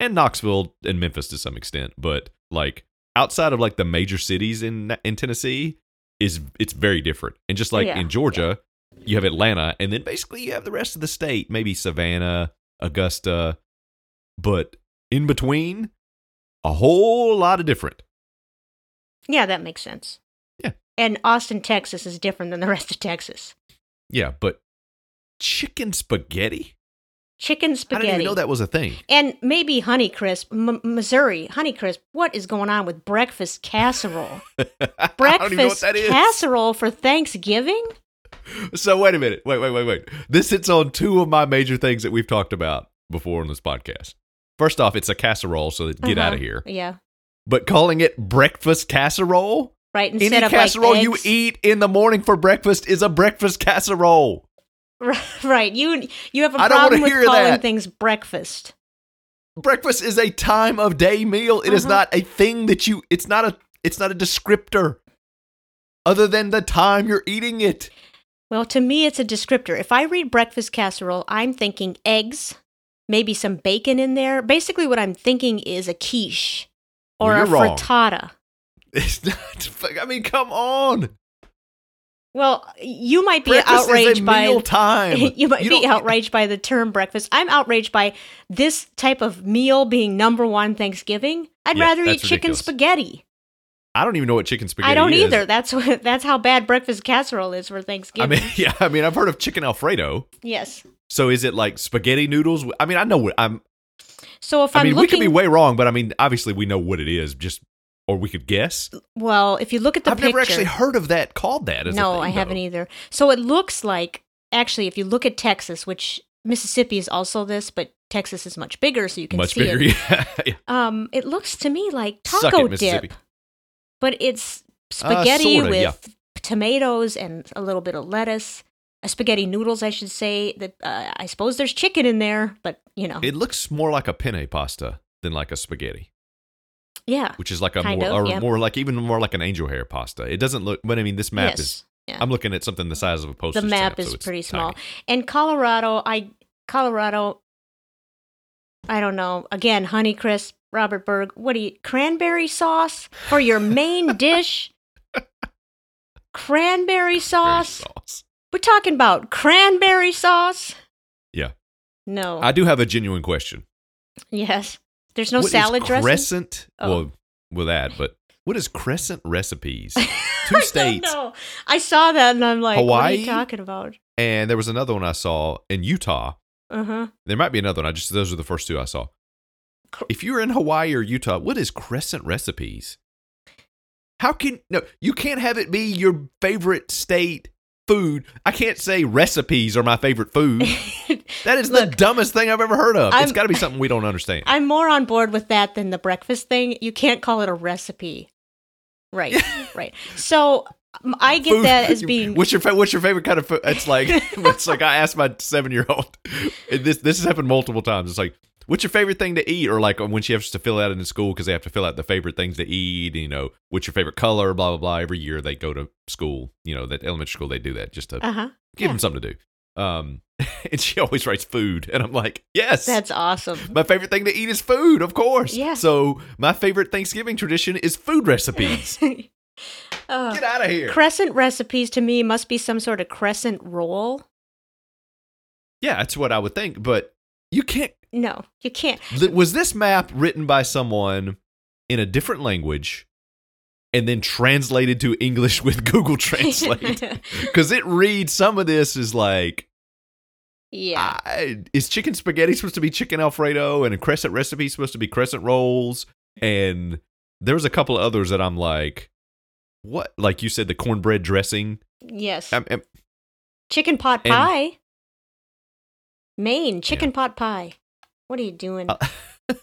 And Knoxville and Memphis to some extent, but like outside of like the major cities in in Tennessee is it's very different. And just like Yeah, in Georgia, you have Atlanta and then basically you have the rest of the state, maybe Savannah, Augusta, but in between a whole lot of different. Yeah, that makes sense. And Austin, Texas is different than the rest of Texas. Yeah, but chicken spaghetti? Chicken spaghetti. I didn't even know that was a thing. And maybe Honeycrisp, M- Missouri. Honeycrisp, what is going on with breakfast casserole? I don't even know what Breakfast that is. casserole for Thanksgiving? So wait a minute. Wait, wait, wait, wait. This hits on two of my major things that we've talked about before on this podcast. First off, it's a casserole, so get Uh-huh. out of here. Yeah. But calling it breakfast casserole? Right. Instead Any of casserole like you eat in the morning for breakfast is a breakfast casserole. Right. You you have a I problem with calling that. things breakfast. Breakfast is a time of day meal. It is Uh-huh. not a thing that you it's not a it's not a descriptor other than the time you're eating it. Well, to me, it's a descriptor. If I read breakfast casserole, I'm thinking eggs, maybe some bacon in there. Basically, what I'm thinking is a quiche or Well, a wrong. frittata. It's not I mean, come on. Well, you might be breakfast outraged by meal time. you might be outraged by the term breakfast. I'm outraged by this type of meal being number one Thanksgiving. I'd Yeah, rather eat that's chicken spaghetti. I don't even know what chicken spaghetti I don't is. either. That's what that's how bad breakfast casserole is for Thanksgiving. I mean, yeah, I mean, I've heard of chicken alfredo. yes. So is it like spaghetti noodles? I mean, I know what I'm. So if I am mean, we looking, could be way wrong, but I mean, obviously, we know what it is. Just or we could guess. well, if you look at the I've picture, never actually heard of that called that. As a no, I haven't either. So it looks like actually, if you look at Texas, which Mississippi is also this, but Texas is much bigger, so you can Much see bigger. it. Yeah. yeah. Um, it looks to me like taco it, dip, but it's spaghetti sorta, with yeah. tomatoes and a little bit of lettuce. Uh, spaghetti noodles, I should say. That uh, I suppose there's chicken in there, but you know, It looks more like a penne pasta than like a spaghetti, yeah, which is like a more, of, or yeah. more like even more like an angel hair pasta. It doesn't look. But I mean, this map yes, is. yeah. I'm looking at something the size of a postage the map stamp, is so pretty small. tiny. And Colorado, I Colorado, I don't know. Again, Honeycrisp, Robert Berg. What do you cranberry sauce for your main dish? Cranberry sauce. sauce. We're talking about cranberry sauce. Yeah. No. I do have a genuine question. yes. There's no What salad dressing. Crescent. Oh. Well, with that, but what is Crescent recipes? I Two don't states, know. I saw that and I'm like, what are Hawaii? you talking about? and there was another one I saw in Utah. Uh huh. There might be another one. I just those are the first two I saw. If you're in Hawaii or Utah, what is Crescent recipes? How can no? You can't have it be your favorite state food. I can't say recipes are my favorite food. That is the dumbest thing I've ever heard of. I'm- it's got to be something we don't understand. I'm more on board with that than the breakfast thing. You can't call it a recipe. Right, right. So I get Food- that as being What's your fa- What's your favorite kind of food? It's like it's like I asked my seven year old. This this has happened multiple times. It's like. What's your favorite thing to eat? Or like when she has to fill out in school because they have to fill out the favorite things to eat. You know, what's your favorite color? Blah blah blah. Every year they go to school. You know, that elementary school they do that just to uh huh. give them something to do. Um, and she always writes food, and I'm like, yes, That's awesome. my favorite thing to eat is food, of course. Yeah. So my favorite Thanksgiving tradition is food recipes. Uh, Get out of here. crescent recipes to me must be some sort of crescent roll. yeah, that's what I would think, but you can't. No, you can't. Was this map written by someone in a different language? And then translated to English with Google Translate. Because it reads some of this is like Yeah. I, is chicken spaghetti supposed to be chicken alfredo and a crescent recipe supposed to be crescent rolls and there was a couple of others that i'm like what like you said the cornbread dressing yes. I'm- I'm- chicken pot and- pie. Maine chicken pot pie. What are you doing? Uh,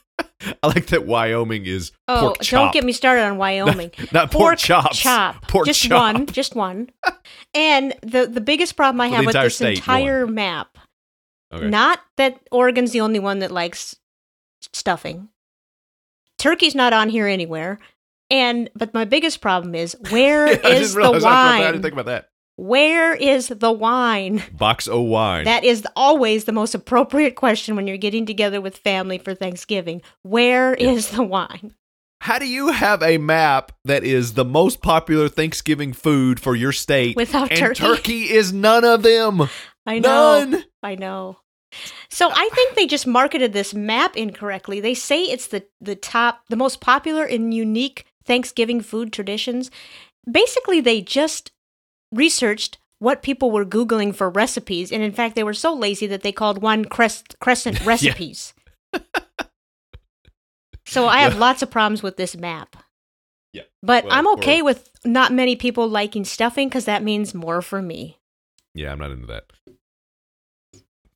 i like that wyoming is oh, pork don't get me started on Wyoming. not pork, chops chop. pork just chop. one, just one. And the the biggest problem I have with this entire map, okay. not that Oregon's the only one that likes stuffing. Turkey's not on here anywhere. And but my biggest problem is where I is the realize I, I didn't think about that Where is the wine? box o wine That is always the most appropriate question when you're getting together with family for Thanksgiving. Where is the wine? How do you have a map that is the most popular Thanksgiving food for your state Without and turkey? is none of them? I know. None. I know. So I think they just marketed this map incorrectly. They say it's the the top, the most popular and unique Thanksgiving food traditions. Basically, they just researched what people were googling for recipes, and in fact, they were so lazy that they called one crest, crescent recipes. so I have lots of problems with this map. Yeah. But Well, I'm okay or- with not many people liking stuffing because that means more for me. Yeah, I'm not into that.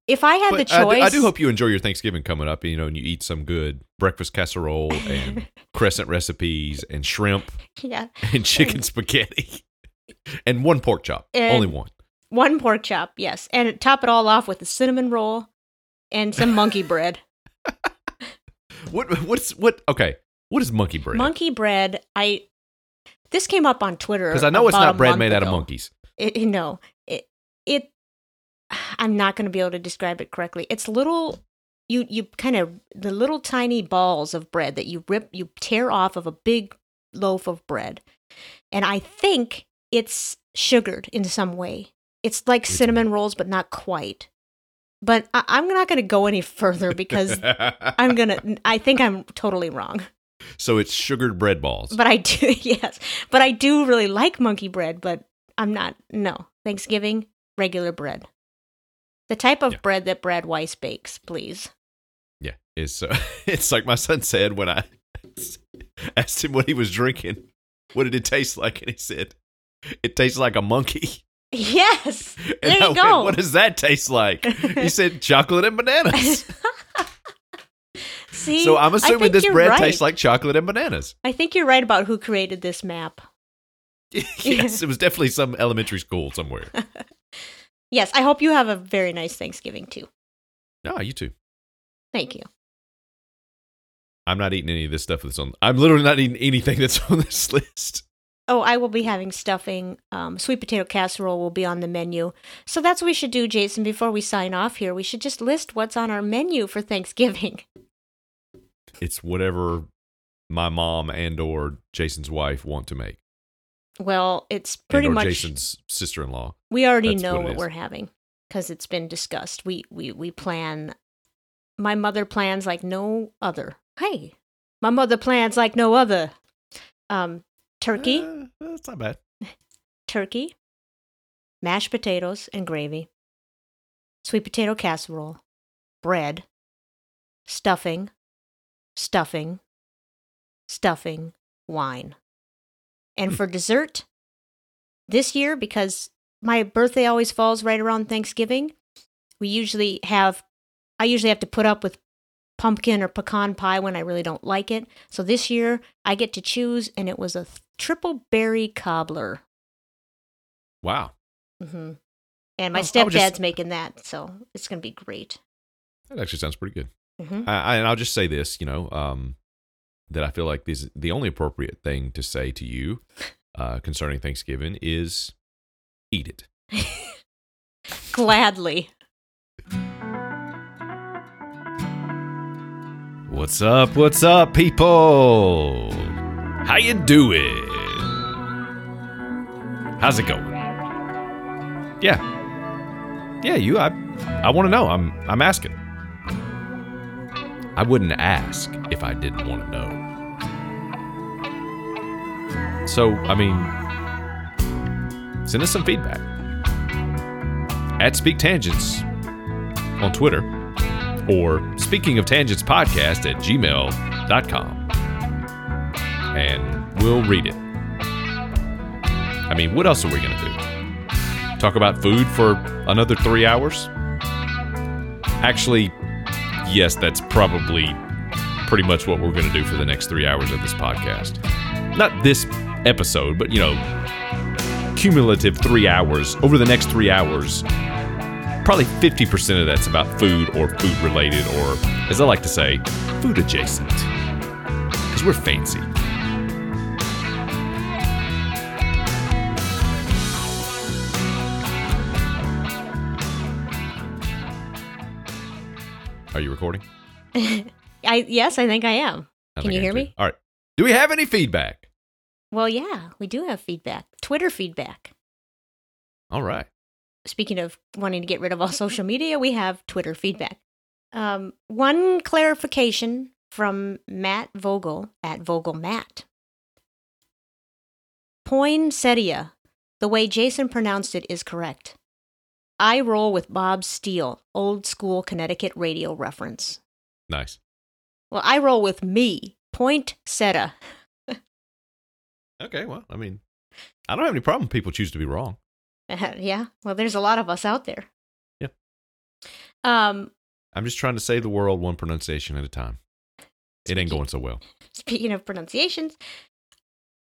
If I had But uh, the I do- choice, I, do, hope you enjoy your Thanksgiving coming up, you know, and you eat some good breakfast casserole and crescent recipes and shrimp yeah, and chicken spaghetti and one pork chop. And- Only one. One pork chop, yes. And top it all off with a cinnamon roll and some monkey bread. What what's what okay. What is monkey bread? Monkey bread, I this came up on Twitter. Because I know it's not bread made out of monkeys. It, you know, it it I'm not going to be able to describe it correctly. It's little you you kind of the little tiny balls of bread that you rip you tear off of a big loaf of bread. And I think it's sugared in some way. It's like mm-hmm. cinnamon rolls but not quite. But I, I'm not going to go any further because I'm going to I think I'm totally wrong. so it's sugared bread balls. But I do, yes. But I do really like monkey bread, but I'm not, no. Thanksgiving, regular bread. The type of Yeah. bread that Brad Weiss bakes, please. Yeah, it's uh, it's like my son said when I asked him what he was drinking. What did it taste like? And he said, "It tastes like a monkey." Yes. And There I you went, go. what does that taste like? he said, "Chocolate and bananas." See? so I'm assuming this bread right. tastes like chocolate and bananas. I think you're right about who created this map. yes, it was definitely some elementary school somewhere. Yes, I hope you have a very nice Thanksgiving too. No, you too. Thank you. I'm not eating any of this stuff that's on. I'm literally not eating anything that's on this list. Oh, I will be having stuffing. Um, sweet potato casserole will be on the menu. So that's what we should do, Jason. Before we sign off here, we should just list what's on our menu for Thanksgiving. It's whatever my mom and or Jason's wife want to make. Well, it's pretty much Jason's sister-in-law. we already that's know what what, we're having because it's been discussed. We we we plan. My mother plans like no other. Hey, my mother plans like no other. Um, turkey, Uh, that's not bad. turkey, mashed potatoes and gravy, sweet potato casserole, bread, stuffing, stuffing, stuffing, wine. And for dessert, this year, because my birthday always falls right around Thanksgiving, we usually have, I usually have to put up with pumpkin or pecan pie when I really don't like it. So this year, I get to choose, and it was a triple berry cobbler. Wow. hmm And my Oh, was just- stepdad's making that, so it's going to be great. That actually sounds pretty good. hmm I, I, and I'll just say this, you know, um, that I feel like this the only appropriate thing to say to you uh, concerning Thanksgiving is eat it. Gladly. What's up? What's up, people? How you doing? How's it going? Yeah, yeah. You, I, I want to know. I'm, I'm asking. I wouldn't ask if I didn't want to know. So, I mean, send us some feedback at Speak Tangents on Twitter or speaking of tangents podcast at gmail.com. And we'll read it. I mean, what else are we going to do? Talk about food for another three hours? Actually, yes, that's probably pretty much what we're going to do for the next three hours of this podcast. Not this episode, but you know, cumulative three hours over the next three hours. Probably 50% of that's about food or food related, or as I like to say, food adjacent. Because we're fancy. Are you recording? I yes, I think I am. I Can you hear me? All right. Do we have any feedback? Well, yeah, we do have feedback. Twitter feedback. All right. Speaking of wanting to get rid of all social media, we have Twitter feedback. Um, one clarification from Matt Vogel at Vogel Matt. Poinsettia. The way Jason pronounced it is correct. I roll with Bob Steele, old school Connecticut radio reference. Nice. Well, I roll with me, Poinsettia. Okay. Well, I mean, I don't have any problem. People choose to be wrong. yeah, well, there's a lot of us out there. Yeah. Um, I'm just trying to save the world one pronunciation at a time. It ain't going so well. Speaking of pronunciations,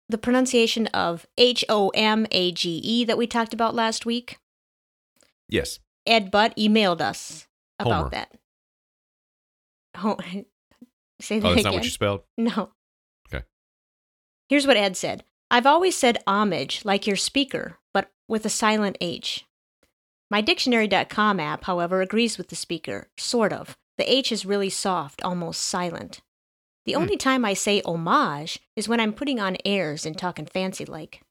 the pronunciation of H O M A G E that we talked about last week, Yes. Ed Butt emailed us about Homer. that. Oh, say that Oh, that's again. not what you spelled? no. Okay. Here's what Ed said I've always said homage, like your speaker, but with a silent H. My dictionary.com app, however, agrees with the speaker, sort of. The H is really soft, almost silent. The Hmm. only time I say homage is when I'm putting on airs and talking fancy like.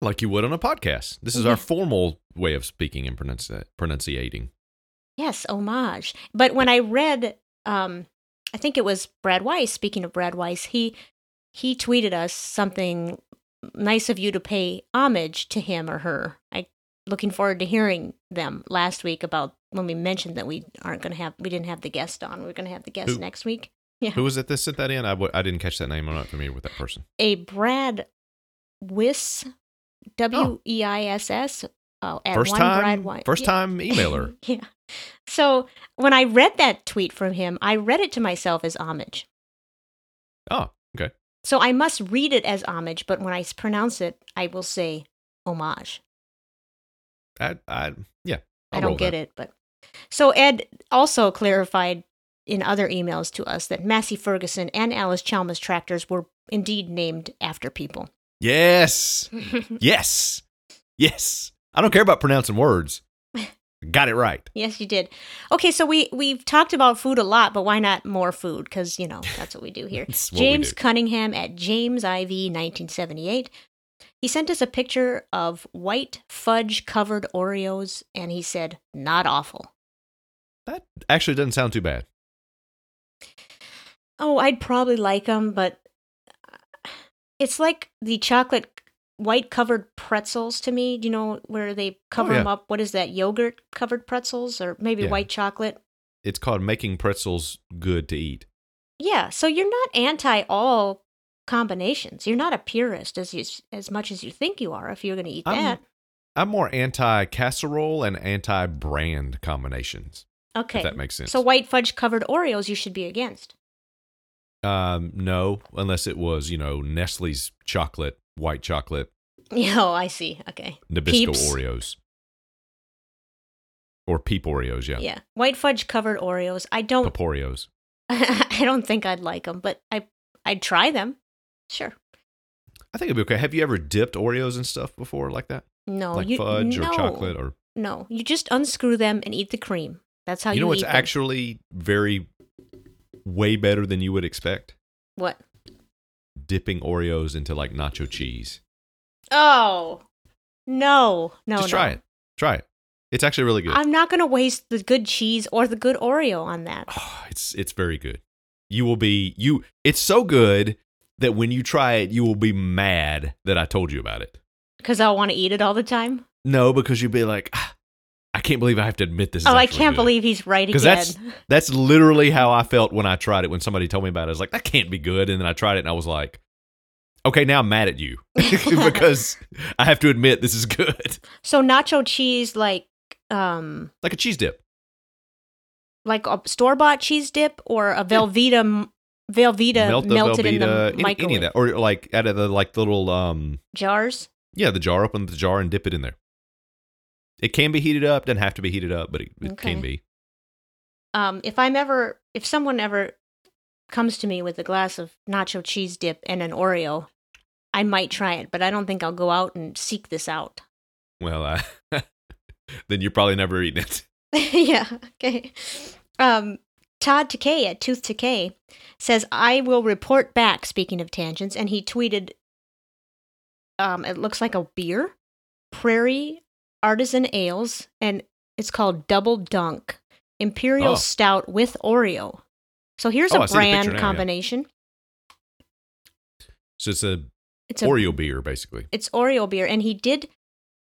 Like you would on a podcast. This is our formal way of speaking and pronunci- pronunciating. Yes, homage. But when I read, um, I think it was Brad Weiss. Speaking of Brad Weiss, he he tweeted us something nice of you to pay homage to him or her. I looking forward to hearing them last week about when we mentioned that we aren't going to have we didn't have the guest on. We're going to have the guest Who? next week. Yeah, Who was it that sent that in? I w- I didn't catch that name. I'm not familiar with that person. a Brad Wiss, Oh. W E I S S. Oh, at First one time, Brad Weiss. first Yeah. time emailer. yeah. So when I read that tweet from him, I read it to myself as homage. oh, okay. So I must read it as homage, but when I pronounce it, I will say homage. I, I yeah. I don't get it, but so Ed also clarified in other emails to us that Massey Ferguson and Allis-Chalmers tractors were indeed named after people. Yes. yes. Yes. I don't care about pronouncing words. Got it right. yes, you did. Okay, so we we've talked about food a lot, but why not more food? Because you know that's what we do here. That's what we James do. Cunningham at James IV 1978. He sent us a picture of white fudge covered Oreos, and he said, "Not awful." That actually doesn't sound too bad. Oh, I'd probably like them, but it's like the chocolate white covered pretzels to me. Do you know where they cover Oh, yeah. them up? What is that? Yogurt covered pretzels, or maybe Yeah. white chocolate? It's called making pretzels good to eat. Yeah, so you're not anti all combinations. You're not a purist as you, as much as you think you are if you're going to eat I'm- that. I'm more anti casserole and anti brand combinations. Okay. If that makes sense. So white fudge covered Oreos you should be against. Um, no, unless it was, you know, Nestle's chocolate, white chocolate, Oh, I see. Okay. Nabisco Peeps. Oreos. Or Peep Oreos, yeah. Yeah. White fudge covered Oreos. I don't Paporeos. I don't think I'd like them, but I I'd try them. Sure. I think it'd be okay. Have you ever dipped Oreos and stuff before like that? No, like you, fudge no, or chocolate or No, you just unscrew them and eat the cream. That's how you, you know what's eat them. actually very way better than you would expect? what? Dipping Oreos into like nacho cheese. Oh no, no, Just no. try it. Try it. It's actually really good. I'm not going to waste the good cheese or the good Oreo on that. Oh, it's it's very good. You will be you it's so good that when you try it you will be mad that I told you about it. Because I'll want to eat it all the time. No, because you'll be like, "Ah, I can't believe I have to admit this. Is Oh, I can't good. believe he's right again. that's that's literally how I felt when I tried it. When somebody told me about it, I was like, "That can't be good," and then I tried it, and I was like, "Okay, now I'm mad at you because I have to admit this is good." so nacho cheese, like um, Like a cheese dip. like a store bought cheese dip or a Velveeta Velveeta Melt melted in the Velveeta, any, microwave any of that, or like out of the like little um jars. yeah the jar. Open the jar and dip it in there. It can be heated up. Doesn't have to be heated up, but it, it Okay. can be. Um, if I'm ever, if someone ever comes to me with a glass of nacho cheese dip and an Oreo, I might try it, but I don't think I'll go out and seek this out. Well, I, then you're probably never eating it. yeah. Okay. Um, Todd Takei at Tooth Takei says, I will report back, speaking of tangents, and he tweeted, um, it looks like a beer, Prairie Artisan Ales, and it's called Double Dunk Imperial Oh. Stout with Oreo. So here's Oh, I a picture brand now, yeah. combination. So it's a It's a Oreo beer, basically. it's Oreo beer. And he did,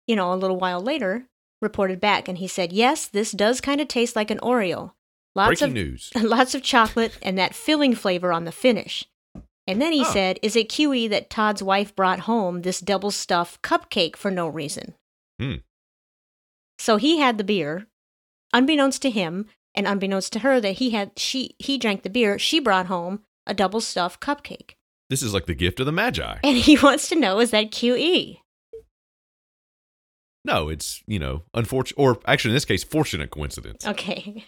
you know, a little while later reported back and he said, Yes, this does kind of taste like an Oreo. Lots Breaking of news. lots of chocolate and that filling flavor on the finish. And then he Oh. said, Is it QE that Todd's wife brought home this double stuffed cupcake for no reason? Hmm. So he had the beer, unbeknownst to him, and unbeknownst to her that he had she he drank the beer, she brought home a double stuffed cupcake. This is like the gift of the Magi. And he wants to know is that QE? No, it's you know unfortunate, or actually in this case, fortunate coincidence. Okay.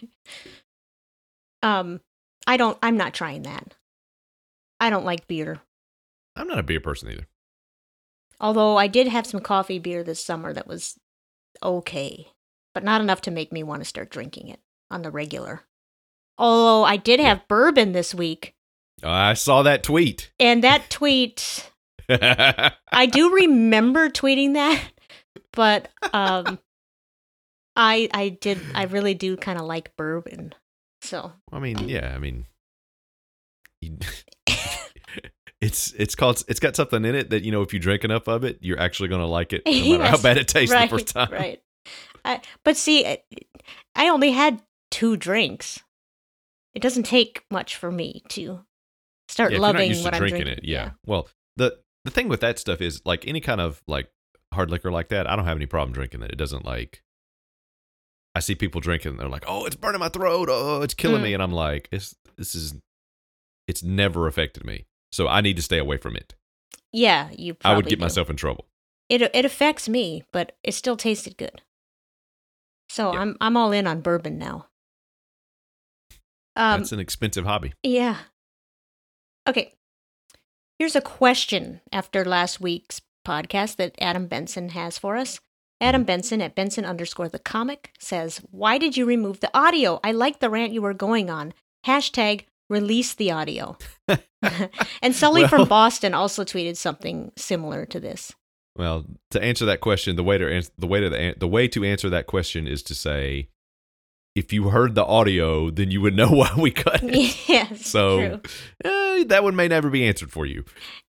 Um, I don't. I'm not trying that. I don't like beer. I'm not a beer person either. Although I did have some coffee beer this summer that was okay, but not enough to make me want to start drinking it on the regular. Although I did have bourbon this week, I saw that tweet. and that tweet, I do remember tweeting that, but um, I I did I really do kind of like bourbon, so I mean, yeah, I mean, you- it's it's called it's got something in it that you know if you drink enough of it, you're actually going to like it, no matter how bad it tastes right, the first time. Right. I, but see, I- only had two drinks. It doesn't take much for me to start Yeah, if you're not loving used to what I'm drinking it, yeah. Well, the the thing with that stuff is like any kind of like hard liquor like that, I don't have any problem drinking it. It doesn't like. I see people drinking, and they're like, "Oh, it's burning my throat. Oh, it's killing Mm. me," and I'm like, "It's this is, it's never affected me, so I need to stay away from it. Yeah, you. I would get do. myself in trouble." It it affects me, but it still tasted good. So Yeah. I'm I'm all in on bourbon now. Um, That's an expensive hobby. Yeah. Okay. Here's a question after last week's podcast that Adam Benson has for us. Adam Benson at Benson underscore the comic says, Why did you remove the audio? I like the rant you were going on. Hashtag release the audio. and Sully Well- from Boston also tweeted something similar to this. Well, to answer that question, the way to answer the way to the, the way to answer that question is to say, if you heard the audio, then you would know why we cut it. yes. So true. eh, that one may never be answered for you.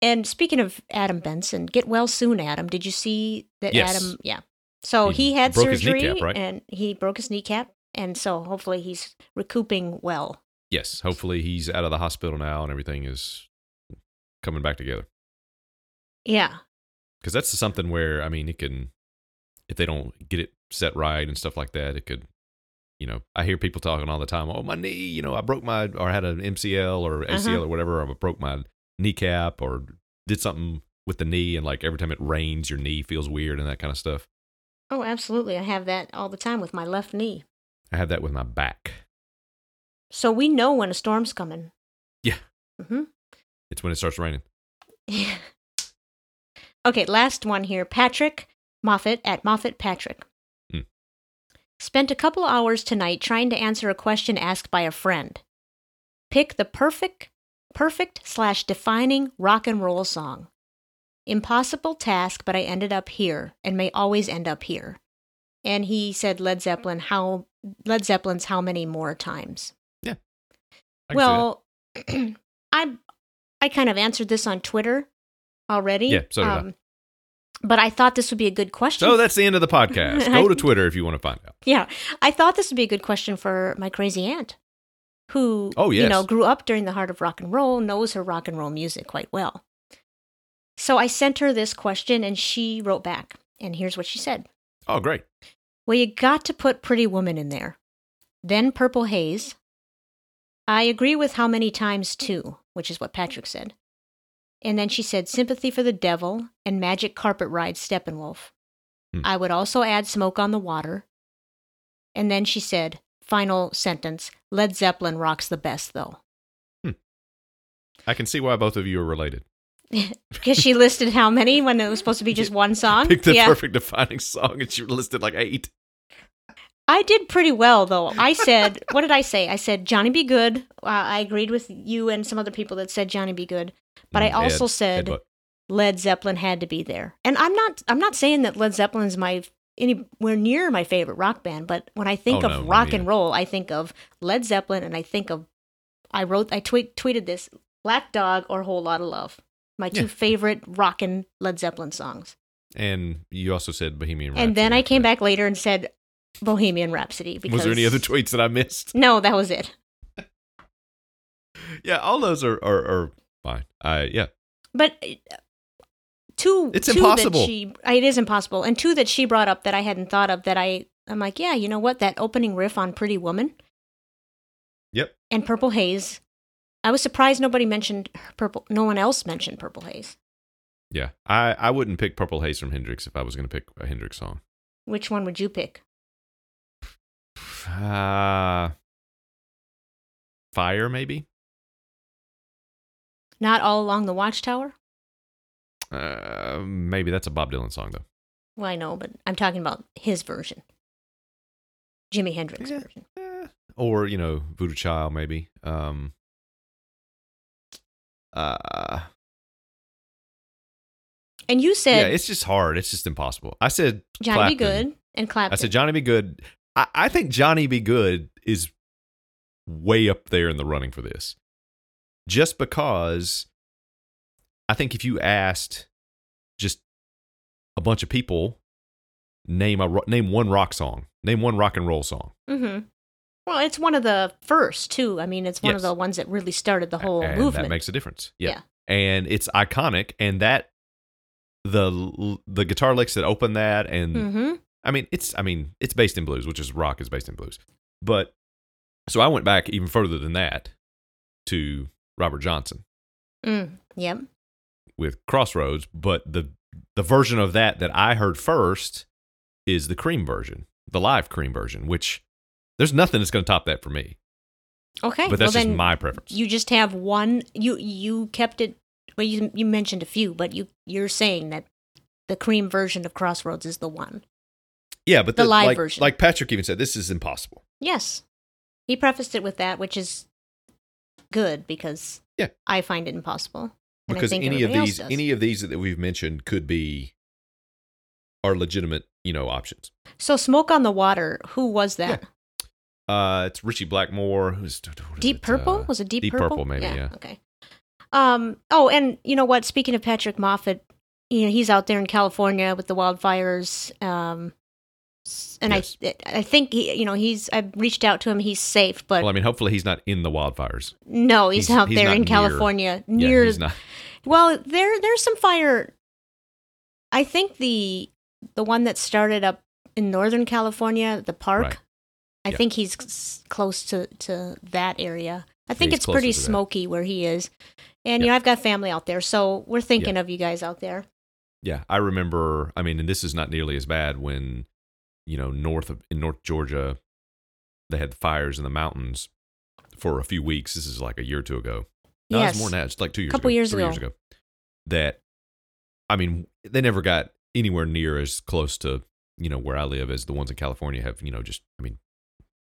And speaking of Adam Benson, get well soon, Adam. Did you see that Yes. Adam? Yeah. So He he, had surgery kneecap, right? and he broke his kneecap, and so hopefully he's recouping well. Yes, hopefully he's out of the hospital now and everything is coming back together. Yeah. Because that's something where I mean, it can if they don't get it set right and stuff like that, it could. You know, I hear people talking all the time. Oh, my knee. You know, I broke my or I had an MCL or ACL Uh-huh. or whatever. Or I broke my kneecap or did something with the knee, and like every time it rains, your knee feels weird and that kind of stuff. Oh, absolutely. I have that all the time with my left knee. I have that with my back. So we know when a storm's coming. Yeah. hmm It's when it starts raining. Yeah. okay, last one here. Patrick Moffat at Moffat Patrick. Hmm. Spent a couple hours tonight trying to answer a question asked by a friend. Pick the perfect, perfect slash defining rock and roll song. Impossible task, but I ended up here and may always end up here. And he said Led Zeppelin how Led Zeppelin's how many more times. I can see that. Well, I I kind of answered this on Twitter already. Um, Yeah, so did I. but I thought this would be a good question. So that's the end of the podcast. Go to Twitter if you want to find out. Yeah, I thought this would be a good question for my crazy aunt, who Oh, you know grew up during the heart of rock and roll, knows her rock and roll music quite well. So I sent her this question, and she wrote back, and here's what she said: Oh, great. Well, you got to put Pretty Woman in there, then Purple Haze. I agree with how many times too, which is what Patrick said. And then she said Sympathy for the Devil and Magic Carpet Ride Steppenwolf. Hmm. I would also add Smoke on the Water. And then she said, final sentence, Led Zeppelin rocks the best though. I can see why both of you are related. Because she listed how many when it was supposed to be just one song. Pick the yeah. perfect defining song, and she listed like eight. I did pretty well though. I said, what did I say? I said Johnny B. Goode. Uh, I agreed with you and some other people that said Johnny B. Goode. But I Mm, also Ed- said Ed Led Zeppelin had to be there. And I'm not I'm not saying that Led Zeppelin's my anywhere near my favorite rock band, but when I think Oh, of no, rock and roll, I think of Led Zeppelin and I think of I wrote I tweet, tweeted this Black Dog or Whole Lotta Love. My two Yeah. favorite rockin' Led Zeppelin songs. and you also said Bohemian Rhapsody. and then I came back later and said Bohemian Rhapsody because Was there any other tweets that I missed? No, that was it. Yeah, all those are are, are fine. I yeah, But uh, two, It's two impossible. That she, it is impossible, and two that she brought up that I hadn't thought of. That I, I'm like, yeah, you know what? That opening riff on "Pretty Woman" yep. and "Purple Haze." I was surprised nobody mentioned purple. No one else mentioned "Purple Haze." Yeah, I, I wouldn't pick Purple Haze from Hendrix if I was going to pick a Hendrix song. Which one would you pick? Uh, Fire, maybe? Not all along the Watchtower. Uh, maybe that's a Bob Dylan song, though. Well, I know, but I'm talking about his version, Jimi Hendrix Yeah. version. Eh, Or, you know, Voodoo Child, maybe. Um, uh, And you said, yeah, it's just hard. It's just impossible. I said Johnny B. Goode and Clapton. I said Johnny B. Goode. I, I think Johnny B. Goode is way up there in the running for this. Just because I think if you asked just a bunch of people name a name one rock song, name one rock and roll song. Mm-hmm. Well, it's one of the first too. I mean, it's one of the ones that really started the whole and movement. That makes a difference. Yeah. Yeah. And it's iconic and that the the guitar licks that open that and mm-hmm. I mean, it's I mean, it's based in blues, which is rock is based in blues. But so I went back even further than that to Robert Johnson Mm. Yep. with Crossroads, but the the version of that that I heard first is the Cream version, the live Cream version, which there's nothing that's going to top that for me. Okay. But that's well, just my preference. You just have one. You you kept it. Well, you you mentioned a few, but you you're saying that the cream version of Crossroads is the one. Yeah, but the live like, version. like Patrick even said, this is impossible. Yes. He prefaced it with that, which is good because Yeah. I find it impossible. Because any of these any of these that we've mentioned could be are legitimate, you know, options. So, Smoke on the Water. Who was that? Uh, it's Ritchie Blackmore. Who's Deep it? Purple? Uh, was it Deep, Deep Purple? Purple, maybe, yeah. Okay. Um. Oh, and you know what? Speaking of Patrick Moffat, you know he's out there in California with the wildfires. Um, and Yes. I, I think he, you know, he's. I've reached out to him. He's safe, but well, I mean, hopefully he's not in the wildfires. no, he's, he's- out he's there in near- California near. yeah, he's not. Well, there there's some fire. I think the the one that started up in Northern California, the park. Right. I Yeah. think he's close to to that area. I think he's it's pretty to that. smoky where he is. And you know, I've got family out there, so we're thinking of you guys out there. Yeah, I remember. I mean, and this is not nearly as bad when, you know, north of in North Georgia, they had fires in the mountains for a few weeks. This is like a year or two ago. No, yes. it's more than that. It's like two years Couple ago. years three ago. years ago. That, I mean, they never got anywhere near as close to you know where I live as the ones in California have. You know, just I mean,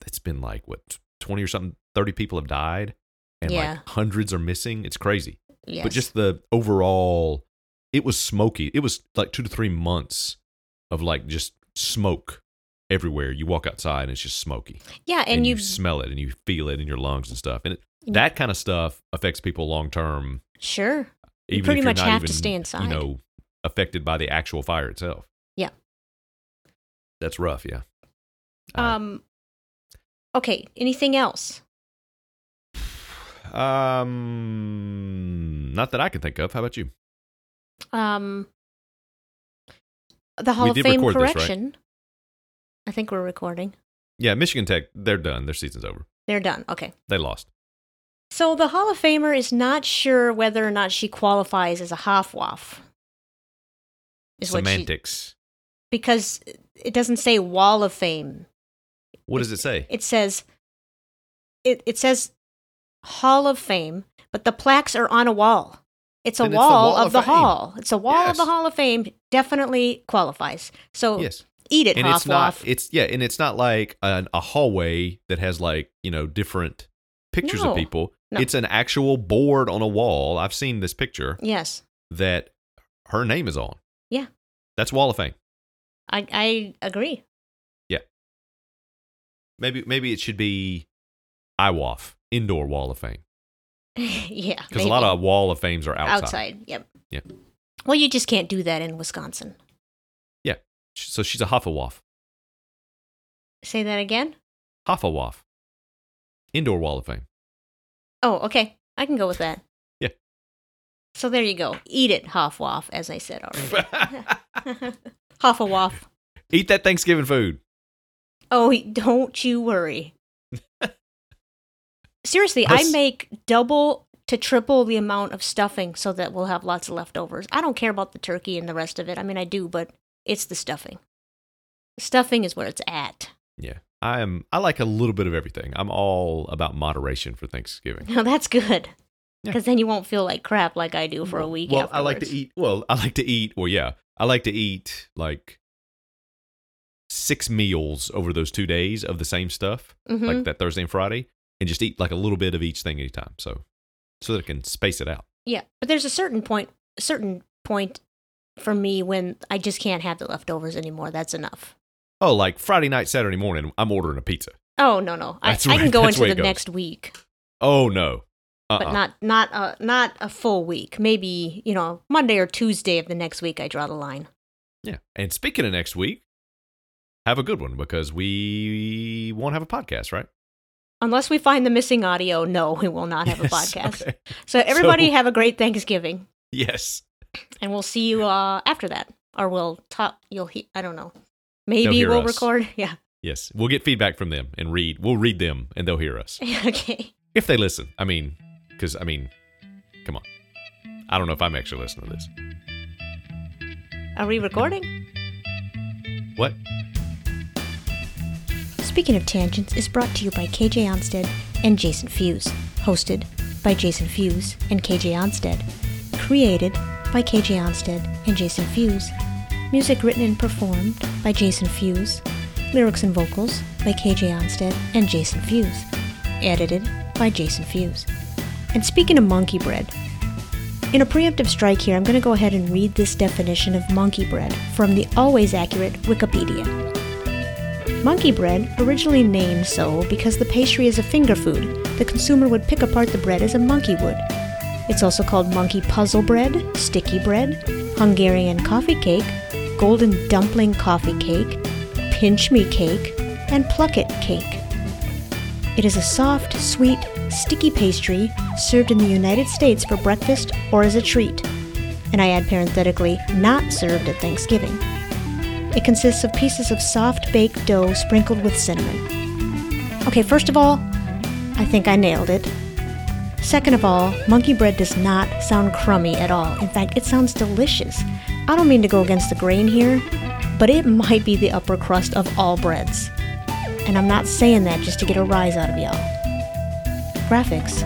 it's been like what twenty or something, thirty people have died, and Yeah. like hundreds are missing. It's crazy. Yes. But just the overall, it was smoky. It was like two to three months of like just smoke everywhere. You walk outside and it's just smoky, yeah, and, and, you, you, smell it and you feel it in your lungs and stuff. And it, that kind of stuff affects people long term. sure you pretty much have to even, stay inside. You know, affected by the actual fire itself. Yeah. That's rough, yeah. Uh, Um. Okay. Anything else? um, not that I can think of. How about you? Um. The Hall We of Fame correction. this, right? I think we're recording. Yeah, Michigan Tech, they're done. Their season's over. They're done. Okay. They lost. So the Hall of Famer is not sure whether or not she qualifies as a Hofwaff. Is what she- Semantics. because it doesn't say Wall of Fame. what does it say? It says it it says Hall of Fame, but the plaques are on a wall. It's a Then it's wall, Wall of, of the Fame. hall. It's a wall of the Hall of Fame. Definitely qualifies. So yes. Eat it, and it's not it's yeah and it's not like an, a hallway that has like you know different pictures No. of people No. it's an actual board on a wall i've seen this picture yes, that her name is on Yeah. that's wall of fame I I agree. Yeah, maybe maybe it should be iwaf indoor wall of fame yeah, because a lot of wall of fames are outside, outside. Yep. Yeah. Well, you just can't do that in Wisconsin. So she's a hufflepuff Say that again. hufflepuff indoor wall of fame Oh, okay. I can go with that. Yeah. So there you go. Eat it, Hofwaff, as I said already. Hoffawaff. eat that thanksgiving food Oh, don't you worry. Seriously, I make double to triple the amount of stuffing so that we'll have lots of leftovers. I don't care about the turkey and the rest of it. I mean, I do, but it's the stuffing. Stuffing is where it's at. yeah i am i like a little bit of everything i'm all about moderation for thanksgiving Now that's good. Yeah. Because then you won't feel like crap like I do for a week. Well, I like to eat. Well, I like to eat. Well, yeah, I like to eat like six meals over those two days of the same stuff, Mhm. like that Thursday and Friday, and just eat like a little bit of each thing at a time, so so that I can space it out. Yeah, but there's a certain point, a certain point for me when I just can't have the leftovers anymore. That's enough. Oh, like Friday night, Saturday morning, I'm ordering a pizza. Oh no, no, I, I can where- go into the next week, Oh no, uh-uh. but not not a not a full week. Maybe you know Monday or Tuesday of the next week. I draw the line. yeah. And speaking of next week, have a good one because we won't have a podcast, right? Unless we find the missing audio, no, we will not have a podcast. okay. So everybody So- have a great Thanksgiving, Yes. And we'll see you uh, after that, or we'll talk. You'll he- I don't know. Maybe we'll us. record. Yeah. Yes. We'll get feedback from them and read. We'll read them and they'll hear us. okay. if they listen. I mean, because I mean, come on. I don't know if I'm actually listening to this. Are we recording? What? Speaking of Tangents is brought to you by KJ Onstead and Jason Fuse. Hosted by Jason Fuse and KJ Onstead. Created by KJ Onstead and Jason Fuse. Music written and performed by Jason Fuse. Lyrics and vocals by KJ Onstead and Jason Fuse. Edited by Jason Fuse. And speaking of monkey bread, in a preemptive strike here, I'm going to go ahead and read this definition of monkey bread from the always accurate Wikipedia. Monkey bread, originally named so because the pastry is a finger food, the consumer would pick apart the bread as a monkey would. It's also called monkey puzzle bread, sticky bread, Hungarian coffee cake, golden dumpling coffee cake, pinch me cake, and plucket cake. It is a soft, sweet, sticky pastry served in the United States for breakfast or as a treat, and I add parenthetically, not served at Thanksgiving. It consists of pieces of soft baked dough sprinkled with cinnamon. Okay, first of all, I think I nailed it. Second of all, monkey bread does not sound crummy at all. In fact, it sounds delicious. I don't mean to go against the grain here, but it might be the upper crust of all breads. And I'm not saying that just to get a rise out of y'all. Graphics